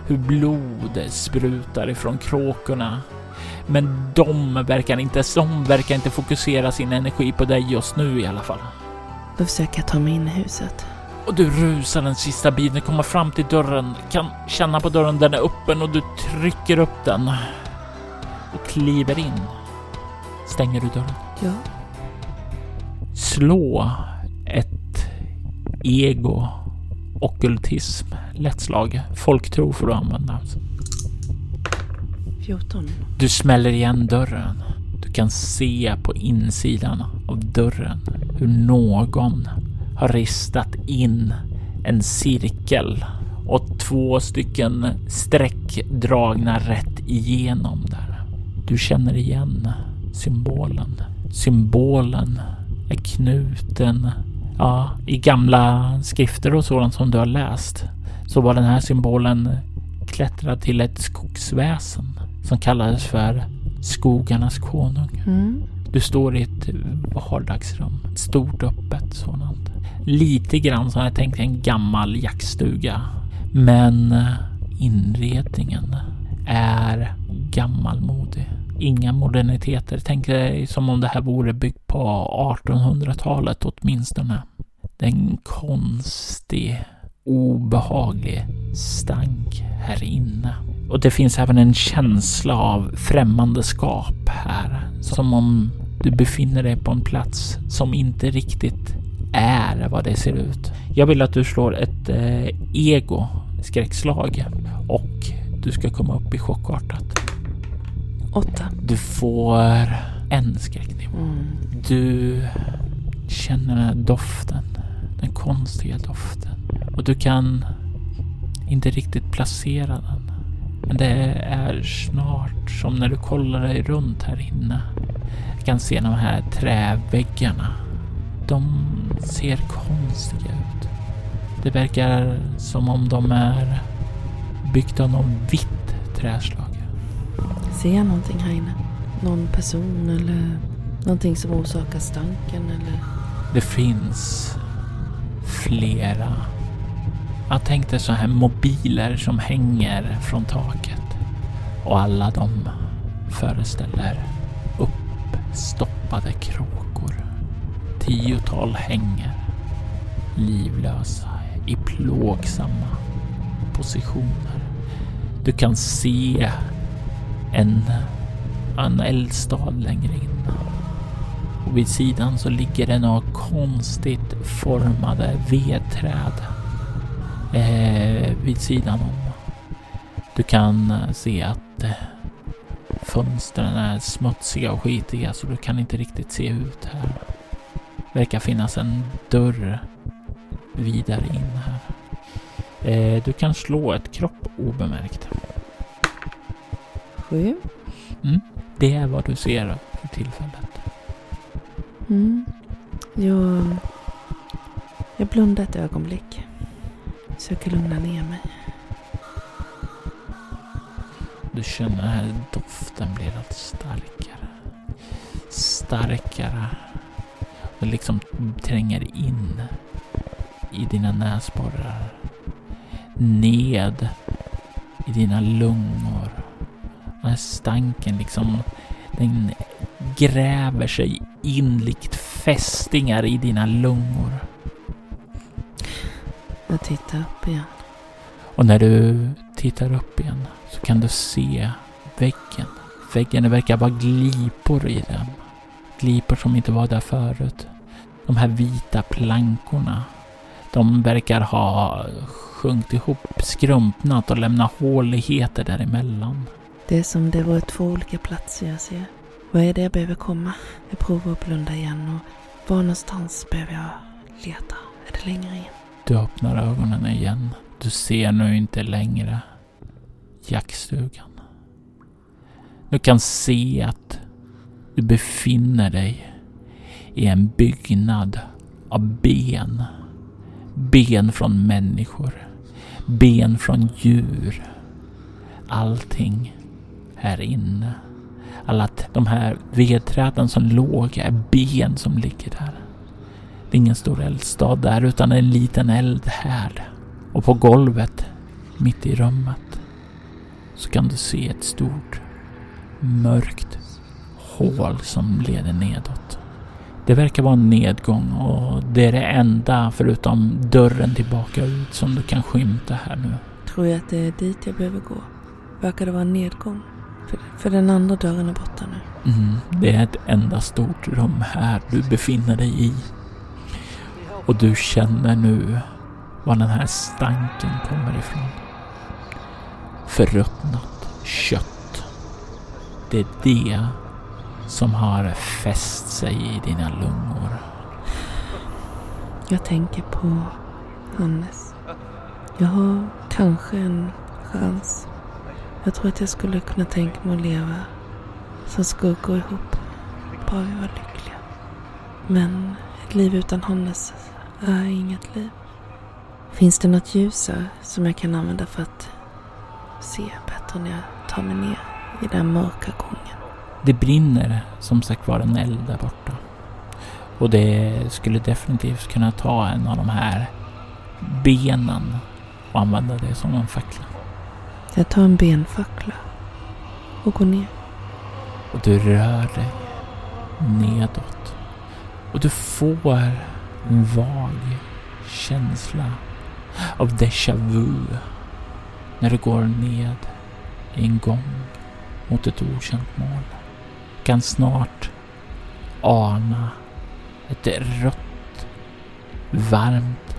hur blod sprutar ifrån kråkorna. Men de verkar inte, de verkar inte fokusera sin energi på dig just nu i alla fall. Då försöker jag ta mig in i huset. Och du rusar den sista biten, kommer fram till dörren, kan känna på dörren, den är öppen och du trycker upp den. Och kliver in. Stänger du dörren? Ja. Slå ego ockultism. Lätt slag. Folktro får du använda. 14. Du smäller igen dörren. Du kan se på insidan av dörren hur någon har ristat in en cirkel och två stycken streck dragna rätt igenom där. Du känner igen symbolen. Symbolen är knuten ja, i gamla skrifter och sådant som du har läst så var den här symbolen klättra till ett skogsväsen som kallades för Skogarnas konung. Mm. Du står i ett vardagsrum. Ett stort öppet sådant. Lite grann som jag tänkte en gammal jaktstuga. Men eh, inredningen är gammalmodig. Inga moderniteter. Tänk dig som om det här vore byggt på 1800-talet åtminstone. Det är en konstig, obehaglig stank här inne. Och det finns även en känsla av främmandeskap här. Som om du befinner dig på en plats som inte riktigt är vad det ser ut. Jag vill att du slår ett eh, ego skräckslag och du ska komma upp i chockartat. Åtta. Du får en skräcknivå. Mm. Du känner den här doften. Den konstiga doften. Och du kan inte riktigt placera den. Men det är snart som när du kollar dig runt här inne. Du kan se de här träväggarna. De ser konstiga ut. Det verkar som om de är byggda av något vitt träslag. Ser jag någonting här inne? Någon person eller någonting som orsakar stanken eller? Det finns flera. Jag tänkte så här mobiler som hänger från taket. Och alla de föreställer uppstoppade kråkor. Tiotal hänger livlösa i plågsamma positioner. Du kan se en, en eldstad längre in. Och vid sidan så ligger det några konstigt formade vedträd eh, vid sidan om. Du kan se att eh, fönstren är smutsiga och skitiga så du kan inte riktigt se ut här. Verkar finnas en dörr vidare in här. Eh, du kan slå ett kropp obemärkt. Sju. Det är vad du ser för tillfället. Mm. Jag, jag blundar ett ögonblick. Försöker lugna ner mig. Du känner den här doften blir allt starkare. Starkare. Och liksom tränger in i dina näsborrar. Ned i dina lungor. Den här stanken liksom, den gräver sig in likt fästingar i dina lungor. Jag tittar upp igen. Och när du tittar upp igen så kan du se väggen. Väggen, verkar vara glipor i den. Glipor som inte var där förut. De här vita plankorna. De verkar ha sjunkit ihop, skrumpnat och lämnat håligheter däremellan. Det är som det var två olika platser jag ser. Vad är det jag behöver komma? Jag provar att blunda igen och var någonstans behöver jag leta? Är det längre in? Du öppnar ögonen igen. Du ser nu inte längre jaktstugan. Du kan se att du befinner dig i en byggnad av ben. Ben från människor. Ben från djur. Allting här inne. Alla de här vedträden som låg är ben som ligger där. Det är ingen stor eldstad där utan en liten eldhärd. Och på golvet, mitt i rummet, så kan du se ett stort mörkt hål som leder nedåt. Det verkar vara en nedgång och det är det enda förutom dörren tillbaka ut som du kan skymta här nu. Tror jag att det är dit jag behöver gå? Verkar det vara en nedgång? För, för den andra dörren är borta nu. Mm, det är ett enda stort rum här du befinner dig i. Och du känner nu var den här stanken kommer ifrån. Förruttnat kött. Det är det som har fäst sig i dina lungor. Jag tänker på Hannes. Jag har kanske en chans. Jag tror att jag skulle kunna tänka mig att leva som skuggor ihop. Bara vi var lyckliga. Men ett liv utan Hannes är inget liv. Finns det något ljus här som jag kan använda för att se bättre när jag tar mig ner i den mörka gången. Det brinner som sagt var en eld där borta. Och det skulle definitivt kunna ta en av de här benen och använda det som en fackla. Jag tar en benfackla och går ner. Och du rör dig nedåt. Och du får en vag känsla av déjà vu när du går ned i en gång mot ett okänt mål. Du kan snart ana ett rött, varmt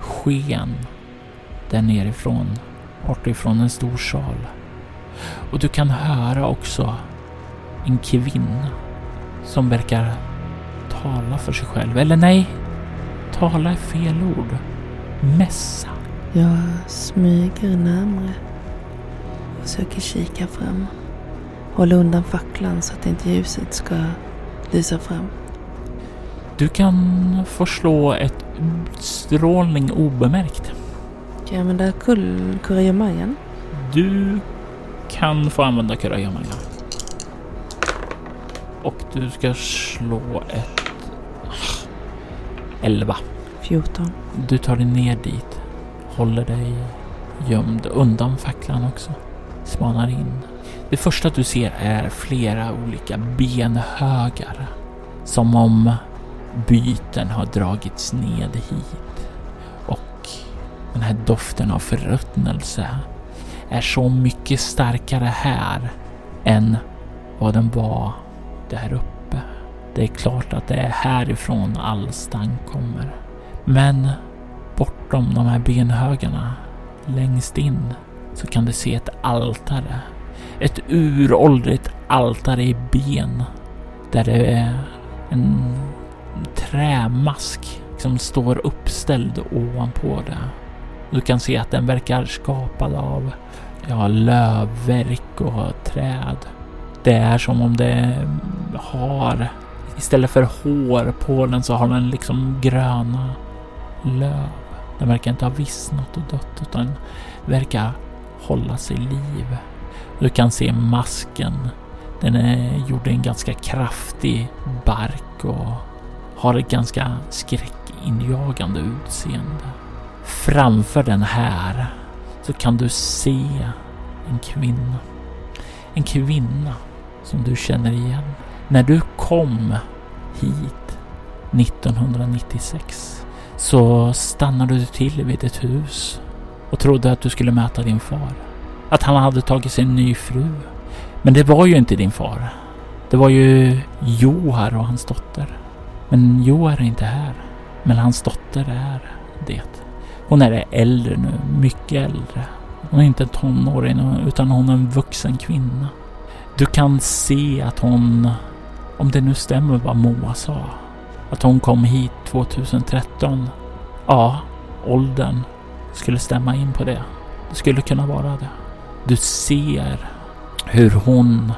sken där nerifrån, bortifrån en stor sal. Och du kan höra också en kvinna som verkar tala för sig själv. Eller nej, tala är fel ord. Mässa. Jag smyger närmre och försöker kika fram. Hålla undan facklan så att inte ljuset ska lysa fram. Du kan få slå ett strålning obemärkt. Kan jag använda kull kurragömmajan? Du kan få använda kurragömmaja. Och du ska slå ett... 11. 14. Du tar dig ner dit. Håller dig gömd undan facklan också. Smanar in. Det första du ser är flera olika benhögar. Som om byten har dragits ned hit. Den här doften av förruttnelse är så mycket starkare här än vad den var där uppe. Det är klart att det är härifrån all stank kommer. Men bortom de här benhögarna, längst in, så kan du se ett altare. Ett uråldrigt altare i ben. Där det är en trämask som står uppställd ovanpå det. Du kan se att den verkar skapad av ja, lövverk och träd. Det är som om det har, istället för hår på den så har den liksom gröna löv. Den verkar inte ha vissnat och dött utan verkar hålla sig liv. Du kan se masken. Den är gjord i en ganska kraftig bark och har ett ganska skräckinjagande utseende. Framför den här så kan du se en kvinna. En kvinna som du känner igen. När du kom hit 1996 så stannade du till vid ett hus och trodde att du skulle möta din far. Att han hade tagit sig en ny fru. Men det var ju inte din far. Det var ju Johar och hans dotter. Men Johar är inte här. Men hans dotter är det. Hon är äldre nu, mycket äldre. Hon är inte en tonåring utan hon är en vuxen kvinna. Du kan se att hon, om det nu stämmer vad Moa sa, att hon kom hit 2013. Ja, åldern skulle stämma in på det. Det skulle kunna vara det. Du ser hur hon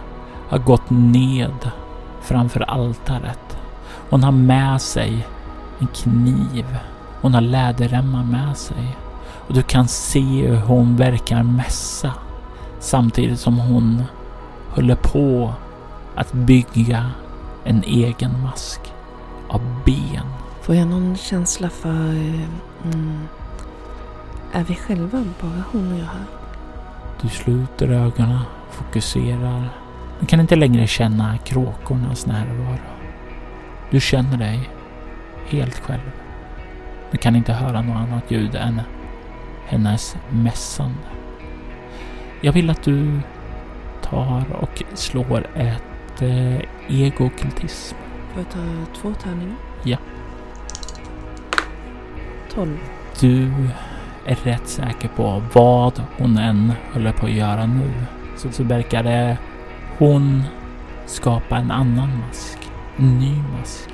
har gått ned framför altaret. Hon har med sig en kniv. Hon har läderremmar med sig. Och du kan se hur hon verkar mässa samtidigt som hon håller på att bygga en egen mask av ben. Får jag någon känsla för... Mm, är vi själva bara hon och jag här? Du sluter ögonen, fokuserar. Du kan inte längre känna kråkornas närvaro. Du känner dig helt själv. Du kan inte höra något annat ljud än hennes mässande. Jag vill att du tar och slår ett eh, egokultism. Får jag ta två tärningar? Ja. Tolv. Du är rätt säker på vad hon än håller på att göra nu. Så, så verkar det hon skapa en annan mask. En ny mask.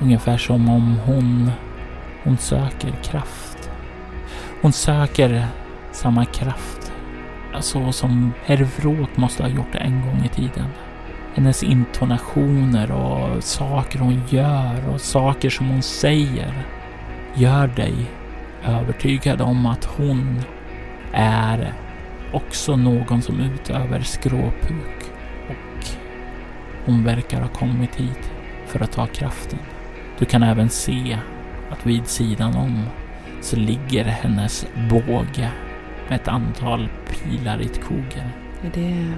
Ungefär som om hon, hon söker kraft. Hon söker samma kraft. Så som Herr Vråk måste ha gjort en gång i tiden. Hennes intonationer och saker hon gör och saker som hon säger gör dig övertygad om att hon är också någon som utöver skråpuk och hon verkar ha kommit hit för att ta kraften. Du kan även se att vid sidan om så ligger hennes båge med ett antal pilar i ett kogel. Är det,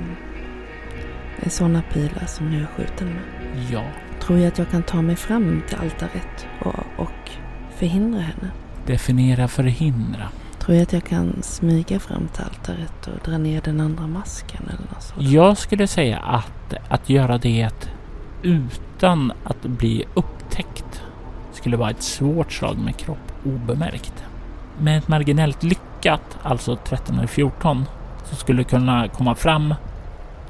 är sådana pilar som jag är skjuten med? Ja, Tror jag att jag kan ta mig fram till altaret och, och förhindra henne? definiera förhindra. Tror jag att jag kan smyga fram till altaret och dra ner den andra masken eller något sånt? Jag skulle säga att att göra det utan att bli upptäckt skulle vara ett svårt slag med kropp obemärkt. Med ett marginellt lyckat, alltså 13 eller 14, så skulle kunna komma fram,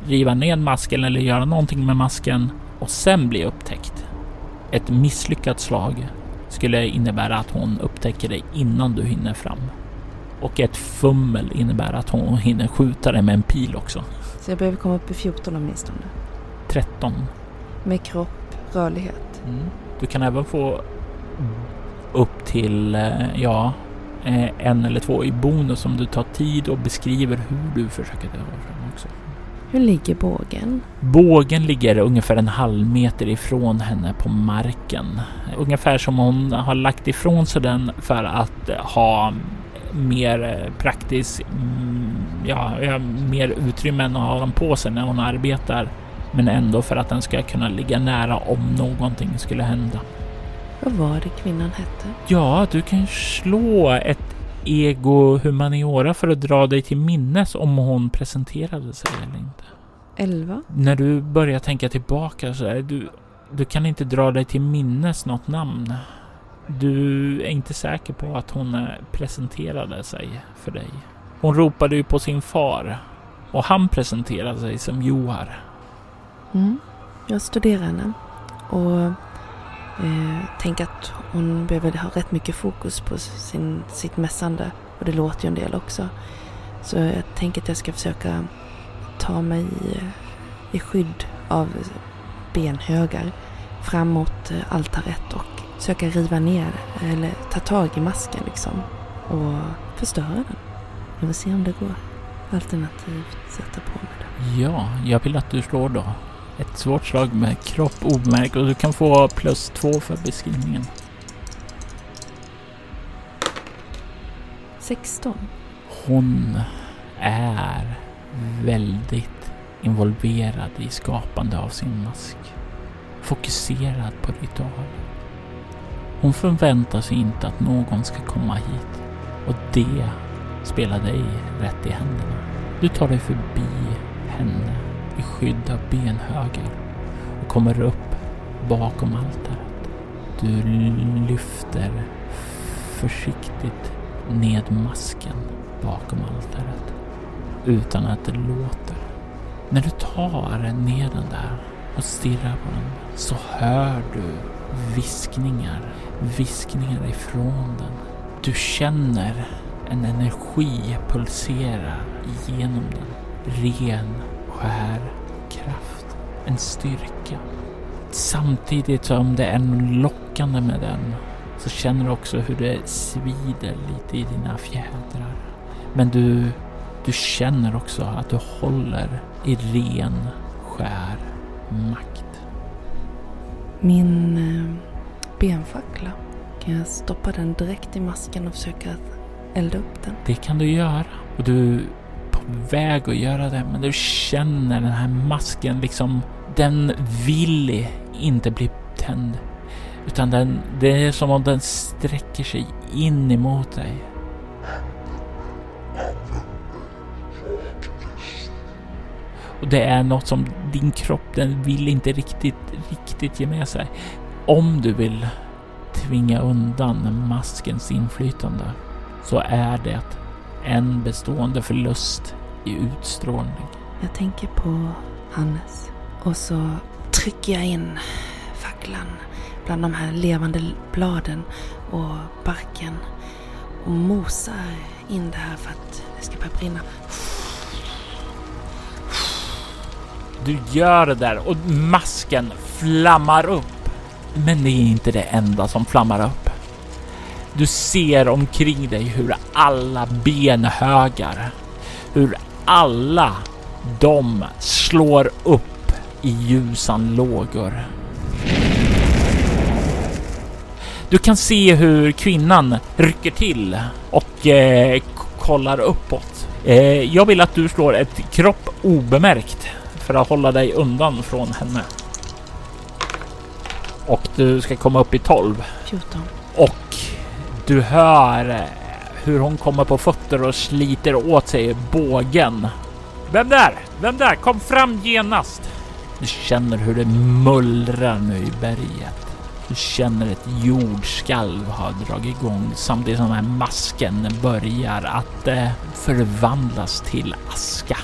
riva ner masken eller göra någonting med masken och sen bli upptäckt. Ett misslyckat slag skulle innebära att hon upptäcker dig innan du hinner fram. Och ett fummel innebär att hon hinner skjuta dig med en pil också. Så jag behöver komma upp i 14 åtminstone. 13. Med kropp, rörlighet. Mm. Du kan även få upp till, eh, ja, eh, en eller två i bonus om du tar tid och beskriver hur du försöker dra fram också. Hur ligger bågen? Bågen ligger ungefär en halv meter ifrån henne på marken. Ungefär som hon har lagt ifrån sig den för att ha mer eh, praktisk, mm, ja, ja, mer utrymme än att ha den på sig när hon arbetar. Men ändå för att den ska kunna ligga nära om någonting skulle hända. Vad var det kvinnan hette? Ja, du kan slå ett ego humaniora för att dra dig till minnes om hon presenterade sig eller inte. 11? När du börjar tänka tillbaka så är du, du kan inte dra dig till minnes något namn. Du är inte säker på att hon presenterade sig för dig. Hon ropade ju på sin far och han presenterade sig som Johar. Mm. Jag studerar henne och eh, tänk att hon behöver ha rätt mycket fokus på sin, sitt mässande. Och det låter ju en del också. Så jag tänker att jag ska försöka ta mig i, i skydd av benhögar fram mot eh, altaret och försöka riva ner eller ta tag i masken liksom och förstöra den. Vi får se om det går. Alternativt sätta på mig den. Ja, jag vill att du slår då. Ett svårt slag med kropp obemärkt och du kan få plus två för beskrivningen. 16. Hon är väldigt involverad i skapande av sin mask. Fokuserad på ritual. Hon förväntar sig inte att någon ska komma hit och det spelar dig rätt i händerna. Du tar dig förbi henne skydda benhögen och kommer upp bakom altaret. Du lyfter försiktigt ned masken bakom altaret utan att det låter. När du tar ner den där och stirrar på den så hör du viskningar, viskningar ifrån den. Du känner en energi pulsera genom den. Ren, skär kraft. En styrka. Samtidigt som det är lockande med den så känner du också hur det svider lite i dina fjädrar. Men du, du känner också att du håller i ren, skär makt. Min eh, benfackla. Kan jag stoppa den direkt i masken och försöka elda upp den? Det kan du göra. Och du på väg att göra det, men du känner den här masken liksom, den vill inte bli tänd. Utan den, det är som om den sträcker sig in emot dig. Och det är något som din kropp, den vill inte riktigt, riktigt ge med sig. Om du vill tvinga undan maskens inflytande så är det en bestående förlust i utstrålning. Jag tänker på Hannes. Och så trycker jag in facklan bland de här levande bladen och barken. Och mosar in det här för att det ska börja brinna. Du gör det där och masken flammar upp. Men det är inte det enda som flammar upp. Du ser omkring dig hur alla benhögar, hur alla de slår upp i ljusan lågor. Du kan se hur kvinnan rycker till och eh, kollar uppåt. Eh, jag vill att du slår ett kropp obemärkt för att hålla dig undan från henne. Och du ska komma upp i 12. 14. Och du hör eh, hur hon kommer på fötter och sliter åt sig bågen. Vem där? Vem där? Kom fram genast! Du känner hur det mullrar nu i berget. Du känner ett jordskalv har dragit igång samtidigt som den här masken börjar att eh, förvandlas till aska.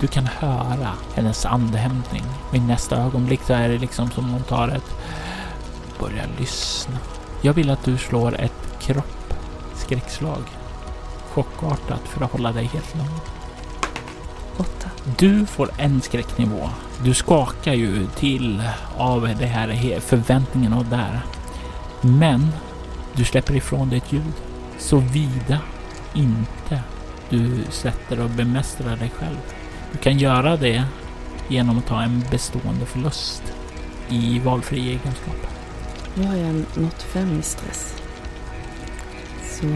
Du kan höra hennes andhämtning och i nästa ögonblick så är det liksom som hon tar ett börjar lyssna. Jag vill att du slår ett kropp skräckslag. Chockartat för att hålla dig helt lugn. Åtta. Du får en skräcknivå. Du skakar ju till av det här förväntningen och där. Men du släpper ifrån dig ett ljud. Såvida inte du sätter och bemästrar dig själv. Du kan göra det genom att ta en bestående förlust i valfri egenskap. Nu har jag nått fem i stress. Så...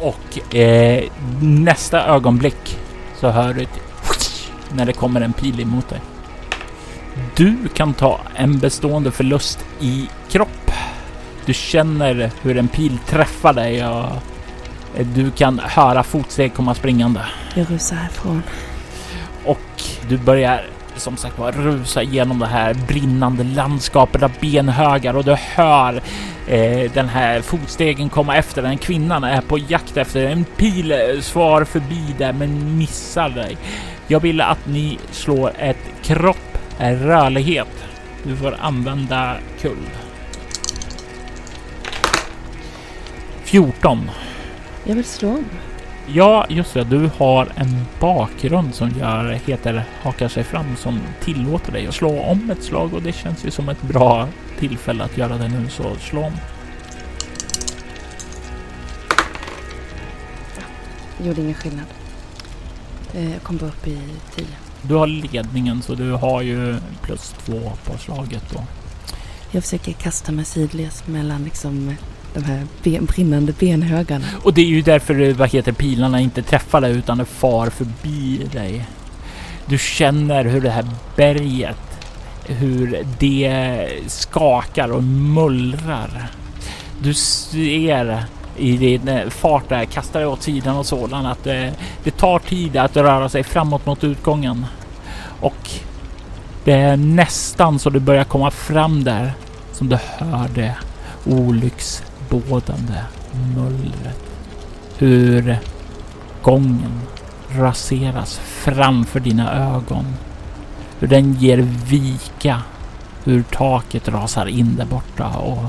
Och eh, nästa ögonblick så hör du ett när det kommer en pil emot dig. Du kan ta en bestående förlust i kropp. Du känner hur en pil träffar dig och du kan höra fotsteg komma springande. Jag rusar härifrån. Och du börjar som sagt var rusa genom det här brinnande landskapet av benhögar och du hör eh, den här fotstegen komma efter. Den kvinnan är på jakt efter en pil eh, svar förbi där men missar dig. Jag vill att ni slår ett kropp eh, rörlighet. Du får använda kull. 14. Jag vill slå om. Ja, just det. Du har en bakgrund som gör, heter hakar sig fram som tillåter dig att slå om ett slag och det känns ju som ett bra tillfälle att göra det nu, så slå om. Gjorde ingen skillnad. Jag kom bara upp i 10. Du har ledningen så du har ju plus två på slaget då. Jag försöker kasta mig sidleds mellan liksom de här ben, brinnande benhögarna. Och det är ju därför eh, vad heter pilarna inte träffar dig utan det far förbi dig. Du känner hur det här berget, hur det skakar och mullrar. Du ser i din eh, fart där, kastar dig åt sidan och sådan att det, det tar tid att röra sig framåt mot utgången. Och det är nästan så du börjar komma fram där som du hör det olycksbådande mullret. Hur gången raseras framför dina ögon. Hur den ger vika. Hur taket rasar in där borta och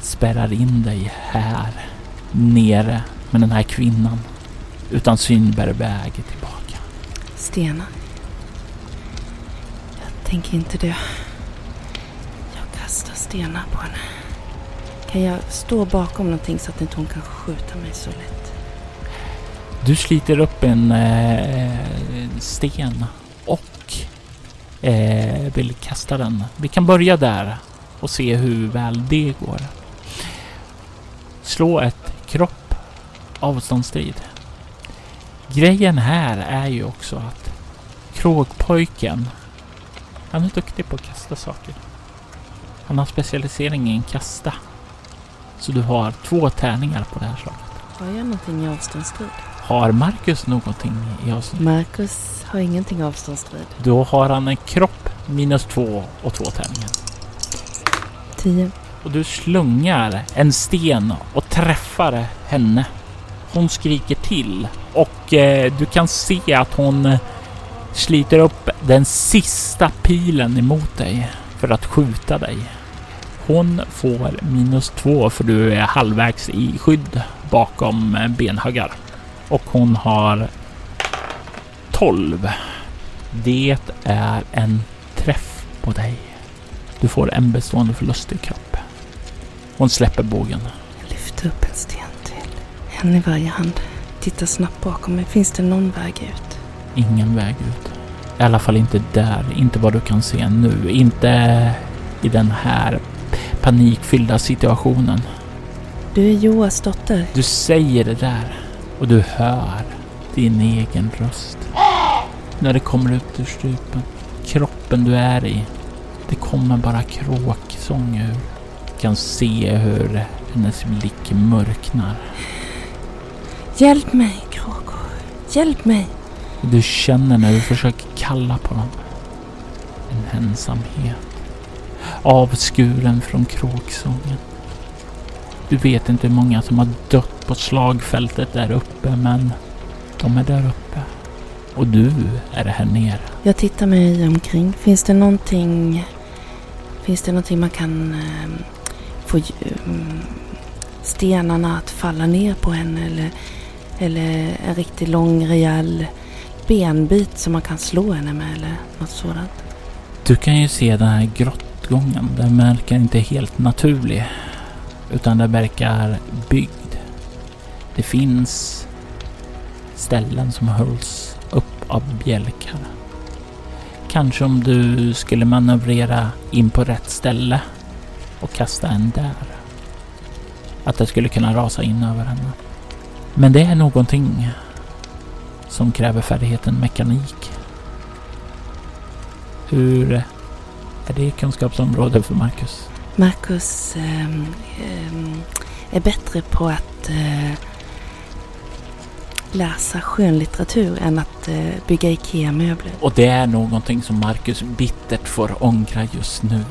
spärrar in dig här nere med den här kvinnan. Utan syn bär väg tillbaka. Stenar. Jag tänker inte dö. Jag kastar stenar på henne. Kan jag stå bakom någonting så att inte hon kan skjuta mig så lätt? Du sliter upp en eh, sten och eh, vill kasta den. Vi kan börja där och se hur väl det går. Slå ett kropp avståndsstrid. Grejen här är ju också att krogpojken, han är duktig på att kasta saker. Han har specialiseringen kasta. Så du har två tärningar på det här slaget. Har jag någonting i avståndsstrid? Har Marcus någonting i oss? Marcus har ingenting i avståndsstrid. Då har han en kropp minus två och två tärningar. 10. Och du slungar en sten och träffar henne. Hon skriker till och eh, du kan se att hon eh, sliter upp den sista pilen emot dig för att skjuta dig. Hon får minus två för du är halvvägs i skydd bakom benhögar. Och hon har 12. Det är en träff på dig. Du får en bestående förlust i kropp. Hon släpper bågen. Jag lyfter upp en sten till. En i varje hand. tittar snabbt bakom mig. Finns det någon väg ut? Ingen väg ut. I alla fall inte där. Inte vad du kan se nu. Inte i den här panikfyllda situationen. Du är Joas dotter. Du säger det där och du hör din egen röst. När det kommer ut ur strupen. Kroppen du är i. Det kommer bara kråksång ur. Du kan se hur hennes blick mörknar. Hjälp mig, kråkor. Hjälp mig. Du känner när du försöker kalla på dem. En ensamhet. Avskuren från kråksången. Du vet inte hur många som har dött på slagfältet där uppe, men de är där uppe. Och du är här nere. Jag tittar mig omkring. Finns det någonting... Finns det någonting man kan eh, få um, stenarna att falla ner på henne eller, eller en riktigt lång rejäl benbit som man kan slå henne med eller något sådant? Du kan ju se den här grottgången. Den verkar inte helt naturlig. Utan den verkar byggd. Det finns ställen som hölls upp av bjälkar. Kanske om du skulle manövrera in på rätt ställe och kasta en där. Att det skulle kunna rasa in över henne. Men det är någonting som kräver färdigheten mekanik. Hur är det kunskapsområde för Marcus? Marcus ähm, ähm, är bättre på att äh, läsa skönlitteratur än att äh, bygga IKEA-möbler. Och det är någonting som Marcus bittert får ångra just nu.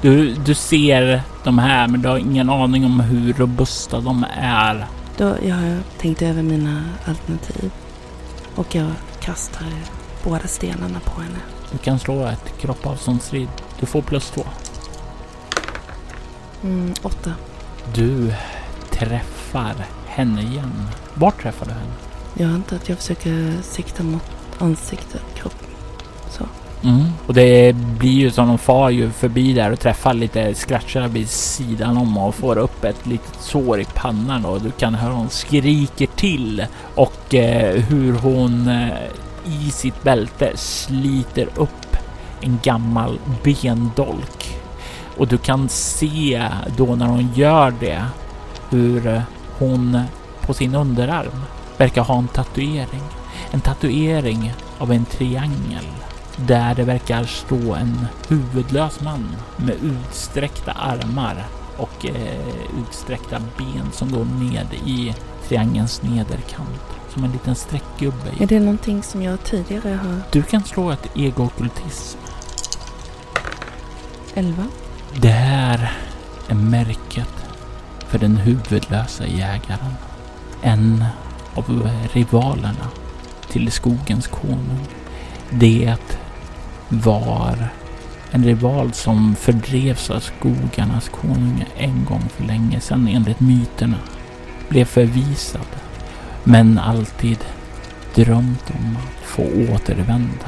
Du, du ser de här men du har ingen aning om hur robusta de är. Då, jag har tänkt över mina alternativ. Och jag kastar båda stenarna på henne. Du kan slå ett kroppavståndsstrid. Du får plus två. Mm, åtta. Du träffar henne igen. Var träffar du henne? Jag antar att jag försöker sikta mot ansiktet, kroppen. Så. Mm. Och det blir ju som de far ju förbi där och träffar lite scratchar vid sidan om och får upp ett litet sår i pannan och du kan höra hon skriker till och eh, hur hon eh, i sitt bälte sliter upp en gammal bendolk. Och du kan se då när hon gör det hur eh, hon på sin underarm verkar ha en tatuering. En tatuering av en triangel där det verkar stå en huvudlös man med utsträckta armar och eh, utsträckta ben som går ned i triangelns nederkant. Som en liten streckgubbe. Är det någonting som jag tidigare har... Du kan slå ett ego-okkultism. Elva? Det här är märket för den huvudlösa jägaren. En av rivalerna till skogens konung. Det var en rival som fördrevs av skogarnas konung en gång för länge sedan enligt myterna. Blev förvisad, men alltid drömt om att få återvända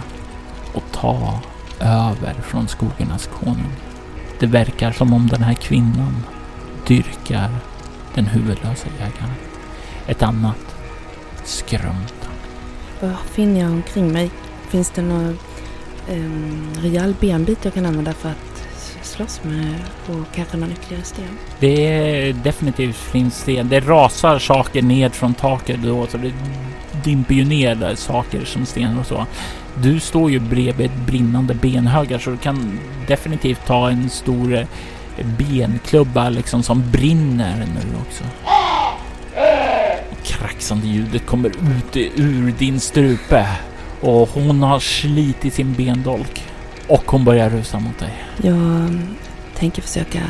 och ta över från skogarnas konung. Det verkar som om den här kvinnan dyrkar den huvudlösa jägaren. Ett annat skrumtan. Vad finner jag omkring mig? Finns det någon um, ehm, rejäl benbit jag kan använda för att slåss med och kanske någon ytterligare sten? Det är definitivt finns sten. Det rasar saker ned från taket då, så det dimper ju ner saker som stenar och så. Du står ju bredvid brinnande benhögar så du kan definitivt ta en stor benklubba liksom som brinner nu också. Kraxande ljudet kommer ut ur din strupe och hon har slitit sin bendolk och hon börjar rusa mot dig. Jag tänker försöka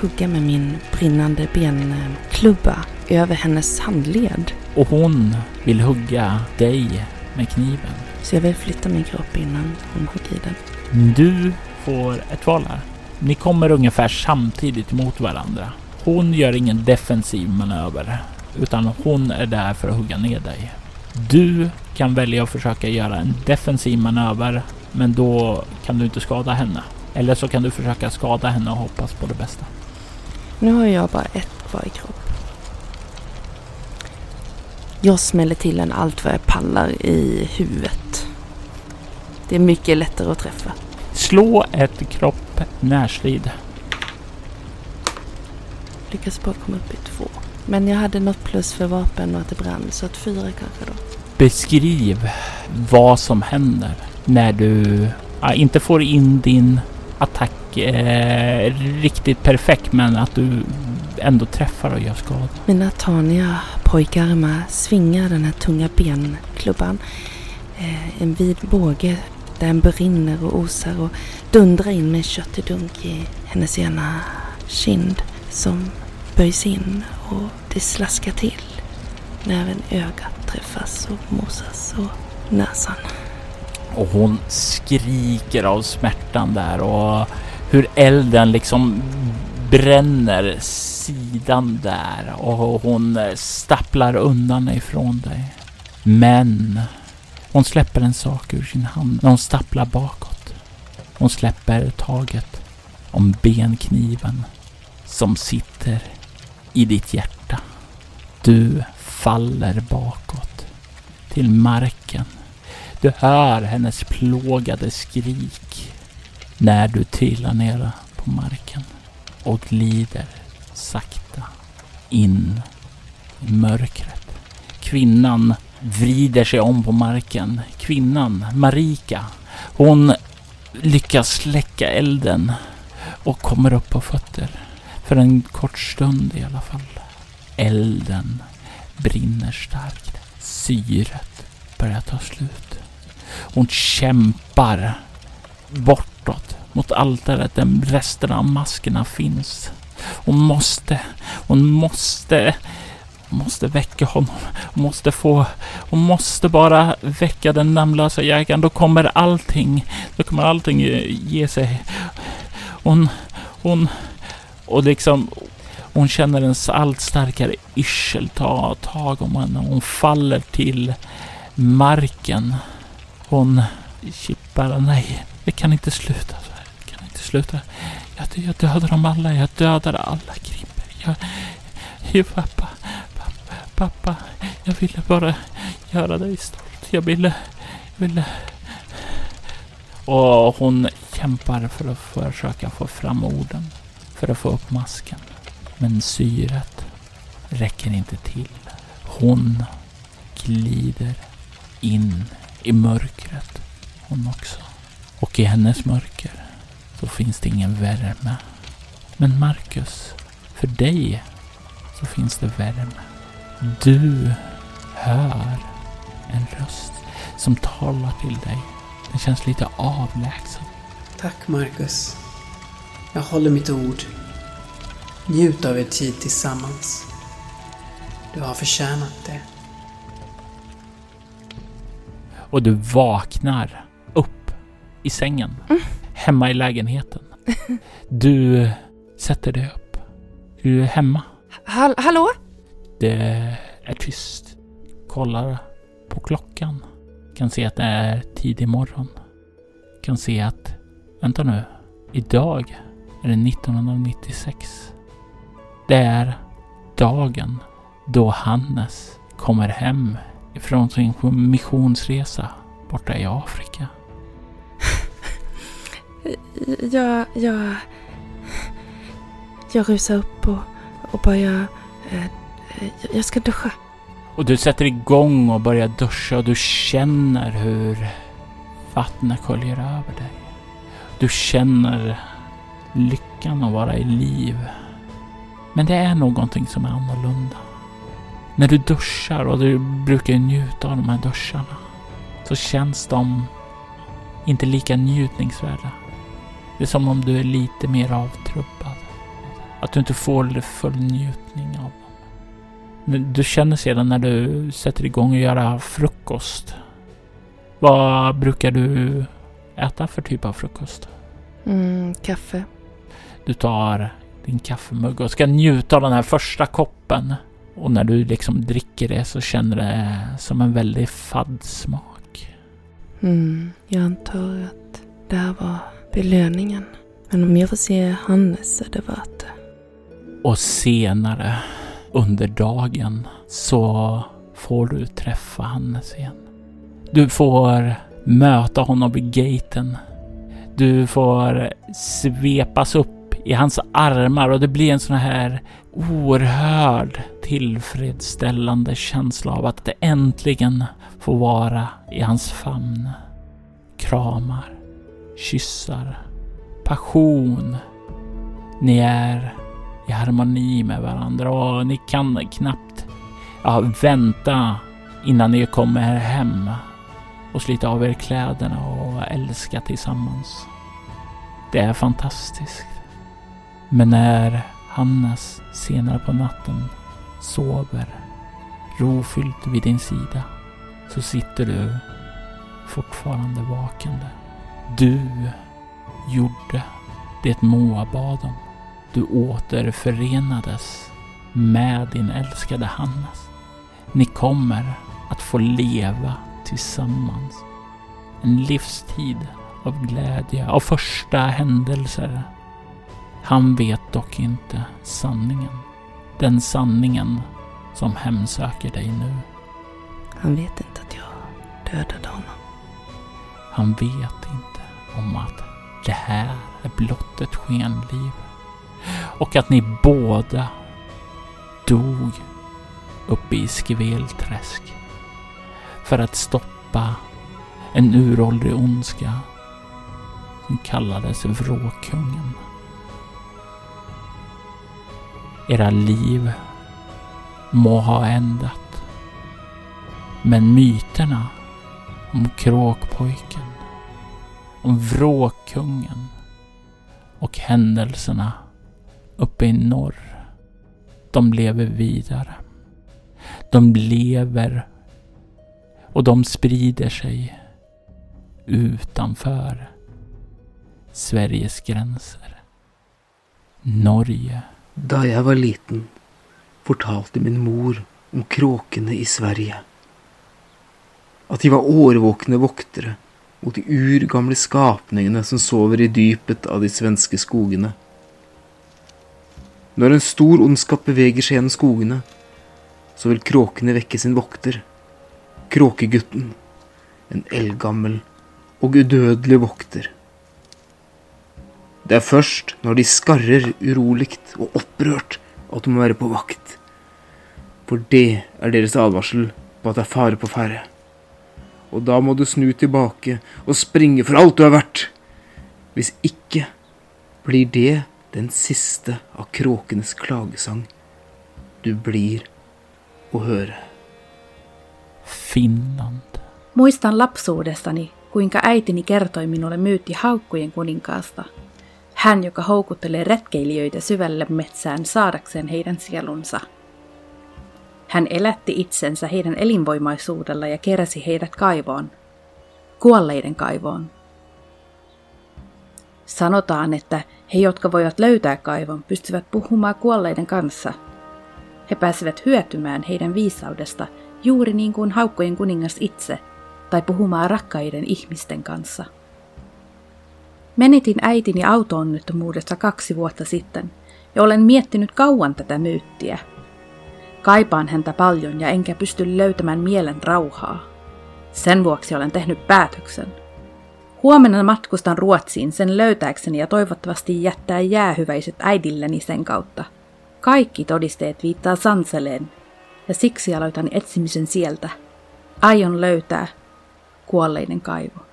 hugga med min brinnande benklubba över hennes handled. Och hon vill hugga dig med kniven. Så jag vill flytta min kropp innan hon hugger i den. Du får ett val här. Ni kommer ungefär samtidigt mot varandra. Hon gör ingen defensiv manöver, utan hon är där för att hugga ner dig. Du kan välja att försöka göra en defensiv manöver, men då kan du inte skada henne. Eller så kan du försöka skada henne och hoppas på det bästa. Nu har jag bara ett kvar i kropp. Jag smäller till en allt vad jag pallar i huvudet. Det är mycket lättare att träffa. Slå ett kropp närstrid. Lyckas bara komma upp i två. Men jag hade något plus för vapen och att det brann, så att fyra kanske då. Beskriv vad som händer när du ja, inte får in din attack eh, riktigt perfekt men att du ändå träffar och gör skada. Mina taniga pojkarmar svingar den här tunga benklubban. Eh, en vid båge där den brinner och osar och dundrar in med köttedunk i hennes ena kind som böjs in och det slaskar till när även ögat träffas och mosas och näsan. Och hon skriker av smärtan där och hur elden liksom bränner sidan där och hon stapplar undan ifrån dig. Men hon släpper en sak ur sin hand när hon stapplar bakåt. Hon släpper taget om benkniven som sitter i ditt hjärta. Du faller bakåt till marken. Du hör hennes plågade skrik när du trillar ner på marken och glider sakta in i mörkret. Kvinnan vrider sig om på marken. Kvinnan, Marika, hon lyckas släcka elden och kommer upp på fötter. För en kort stund i alla fall. Elden brinner starkt. Syret börjar ta slut. Hon kämpar bortåt mot altaret där resterna av maskerna finns. Hon måste, hon måste, hon måste väcka honom. Hon måste få, hon måste bara väcka den namnlösa jägaren. Då kommer allting, då kommer allting ge sig. Hon, hon, och liksom, hon känner en allt starkare yrsel ta tag om henne. Hon faller till marken. Hon chippar, nej, det kan inte sluta så här. Det kan inte sluta. Jag, jag dödar dem alla, jag dödar alla Grimper. Jag, jag, pappa, pappa, pappa, jag ville bara göra dig stolt. Jag ville, jag ville. Och hon kämpar för att försöka få fram orden. För att få upp masken. Men syret räcker inte till. Hon glider in i mörkret hon också. Och i hennes mörker så finns det ingen värme. Men Marcus, för dig så finns det värme. Du hör en röst som talar till dig. Den känns lite avlägsen. Tack Marcus. Jag håller mitt ord. Njut av er tid tillsammans. Du har förtjänat det. Och du vaknar upp i sängen. Mm. Hemma i lägenheten. Du sätter dig upp. Du är hemma. Hall hallå? Det är tyst. Kollar på klockan. Kan se att det är tidig morgon. Kan se att, vänta nu, idag är det 1996. Det är dagen då Hannes kommer hem ifrån sin missionsresa borta i Afrika. Jag, jag, jag rusar upp och, och börjar... Eh, jag ska duscha. Och du sätter igång och börjar duscha och du känner hur vattnet sköljer över dig. Du känner lyckan att vara i liv. Men det är någonting som är annorlunda. När du duschar och du brukar njuta av de här duscharna så känns de inte lika njutningsvärda. Det är som om du är lite mer avtrubbad. Att du inte får full njutning av dem. Du känner sedan när du sätter igång att göra frukost. Vad brukar du äta för typ av frukost? Mm, kaffe. Du tar din kaffemugg och ska njuta av den här första koppen. Och när du liksom dricker det så känner det som en väldigt fadd smak. Mm, jag antar att det här var belöningen. Men om jag får se Hannes är det värt det. Och senare under dagen så får du träffa Hannes igen. Du får möta honom vid gaten. Du får svepas upp i hans armar och det blir en sån här oerhörd tillfredsställande känsla av att det äntligen får vara i hans famn. Kramar, kyssar, passion. Ni är i harmoni med varandra och ni kan knappt ja, vänta innan ni kommer hem och slita av er kläderna och älska tillsammans. Det är fantastiskt. Men när Hannes senare på natten sover rofyllt vid din sida så sitter du fortfarande vakande. Du gjorde det Moa bad om. Du återförenades med din älskade Hannes. Ni kommer att få leva tillsammans. En livstid av glädje, av första händelser. Han vet dock inte sanningen. Den sanningen som hemsöker dig nu. Han vet inte att jag dödade honom. Han vet inte om att det här är blott ett skenliv. Och att ni båda dog uppe i Skvelträsk för att stoppa en uråldrig ondska som kallades Vråkungen. Era liv må ha ändat. Men myterna om Kråkpojken, om Vråkungen och händelserna uppe i norr, de lever vidare. De lever och de sprider sig utanför Sveriges gränser. Norge. Da jeg var liten, fortalte min mor om kråkene i Sverige. At de var årvåkne voktere mot de urgamle skapningene som sover i dypet av de svenske skogene. Når en stor ondskap beveger seg gjennom skogene, så vil kråkene vekke sin vokter. Kråkegutten. En eldgammel og udødelig vokter. Det er først når de skarrer uroligt og opprørt at du må være på vakt. For det er deres advarsel på at det er fare på ferde. Og da må du snu tilbake og springe for alt du er verdt. Hvis ikke blir det den siste av kråkenes klagesang du blir å høre. Finland. Muistan lapsuudestani, kuinka äitini kertoi minulle myytti haukkujen kuninkaasta. Hän, joka houkuttelee retkeilijöitä syvälle metsään saadakseen heidän sielunsa. Hän elätti itsensä heidän elinvoimaisuudella ja keräsi heidät kaivoon. Kuolleiden kaivoon. Sanotaan, että he, jotka voivat löytää kaivon, pystyvät puhumaan kuolleiden kanssa. He pääsevät hyötymään heidän viisaudesta juuri niin kuin haukkojen kuningas itse, tai puhumaan rakkaiden ihmisten kanssa. Menetin äitini autoonnettomuudessa kaksi vuotta sitten, ja olen miettinyt kauan tätä myyttiä. Kaipaan häntä paljon ja enkä pysty löytämään mielen rauhaa. Sen vuoksi olen tehnyt päätöksen. Huomenna matkustan Ruotsiin sen löytääkseni ja toivottavasti jättää jäähyväiset äidilleni sen kautta. Kaikki todisteet viittaa Sanseleen, ja siksi aloitan etsimisen sieltä. Aion löytää kuolleiden kaivo.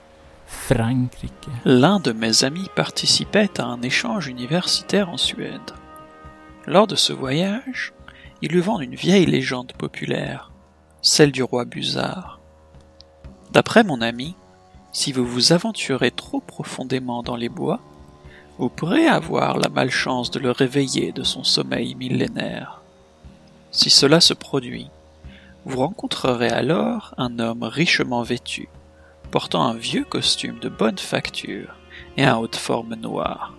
L'un de mes amis participait à un échange universitaire en Suède. Lors de ce voyage, il lui vend une vieille légende populaire, celle du roi Busard. D'après mon ami, si vous vous aventurez trop profondément dans les bois, vous pourrez avoir la malchance de le réveiller de son sommeil millénaire. Si cela se produit, vous rencontrerez alors un homme richement vêtu, portant un vieux costume de bonne facture et un haut de forme noir.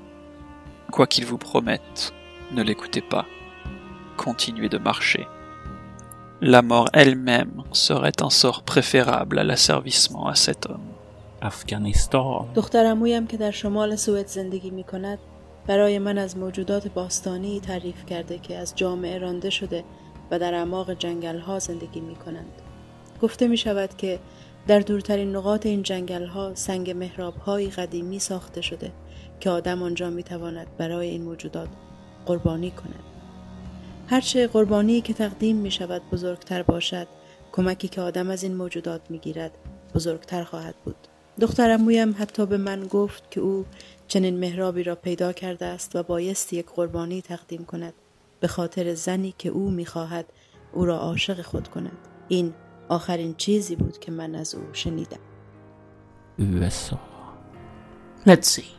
Quoi qu'il vous promette, ne l'écoutez pas. Continuez de marcher. La mort elle-même serait un sort préférable à l'asservissement à cet homme. Afghanistan. دختر عمویم که در شمال سوئد زندگی می کند برای من از موجودات باستانی تعریف کرده که از جامعه رانده شده و در اعماق جنگل ها زندگی می کنند. گفته می شود که در دورترین نقاط این جنگل ها سنگ محراب های قدیمی ساخته شده که آدم آنجا می تواند برای این موجودات قربانی کند. هرچه قربانی که تقدیم می شود بزرگتر باشد کمکی که آدم از این موجودات می گیرد بزرگتر خواهد بود. دخترم مویم حتی به من گفت که او چنین محرابی را پیدا کرده است و بایستی یک قربانی تقدیم کند به خاطر زنی که او می‌خواهد او را عاشق خود کند این آخرین چیزی بود که من از او شنیدم USA. Let's see.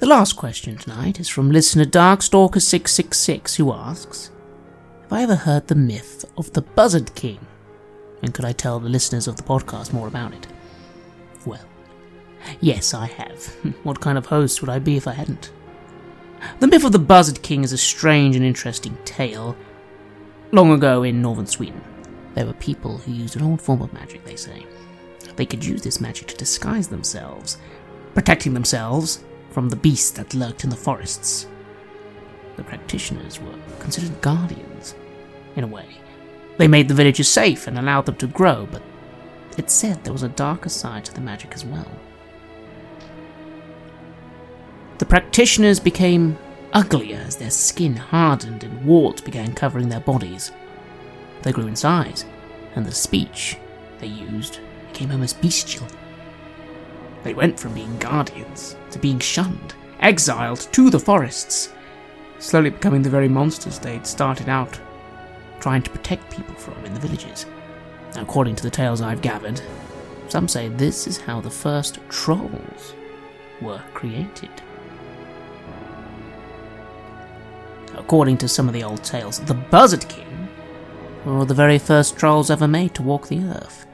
The last question tonight is from listener Darkstalker666, who asks Have I ever heard the myth of the Buzzard King? And could I tell the listeners of the podcast more about it? Well, yes, I have. What kind of host would I be if I hadn't? The myth of the Buzzard King is a strange and interesting tale. Long ago in northern Sweden, there were people who used an old form of magic, they say. They could use this magic to disguise themselves, protecting themselves from the beasts that lurked in the forests. The practitioners were considered guardians, in a way. They made the villages safe and allowed them to grow, but it said there was a darker side to the magic as well. The practitioners became uglier as their skin hardened and warts began covering their bodies. They grew in size, and the speech they used became almost bestial. They went from being guardians to being shunned, exiled to the forests, slowly becoming the very monsters they'd started out trying to protect people from in the villages. According to the tales I've gathered, some say this is how the first trolls were created. According to some of the old tales, the Buzzard King were the very first trolls ever made to walk the earth.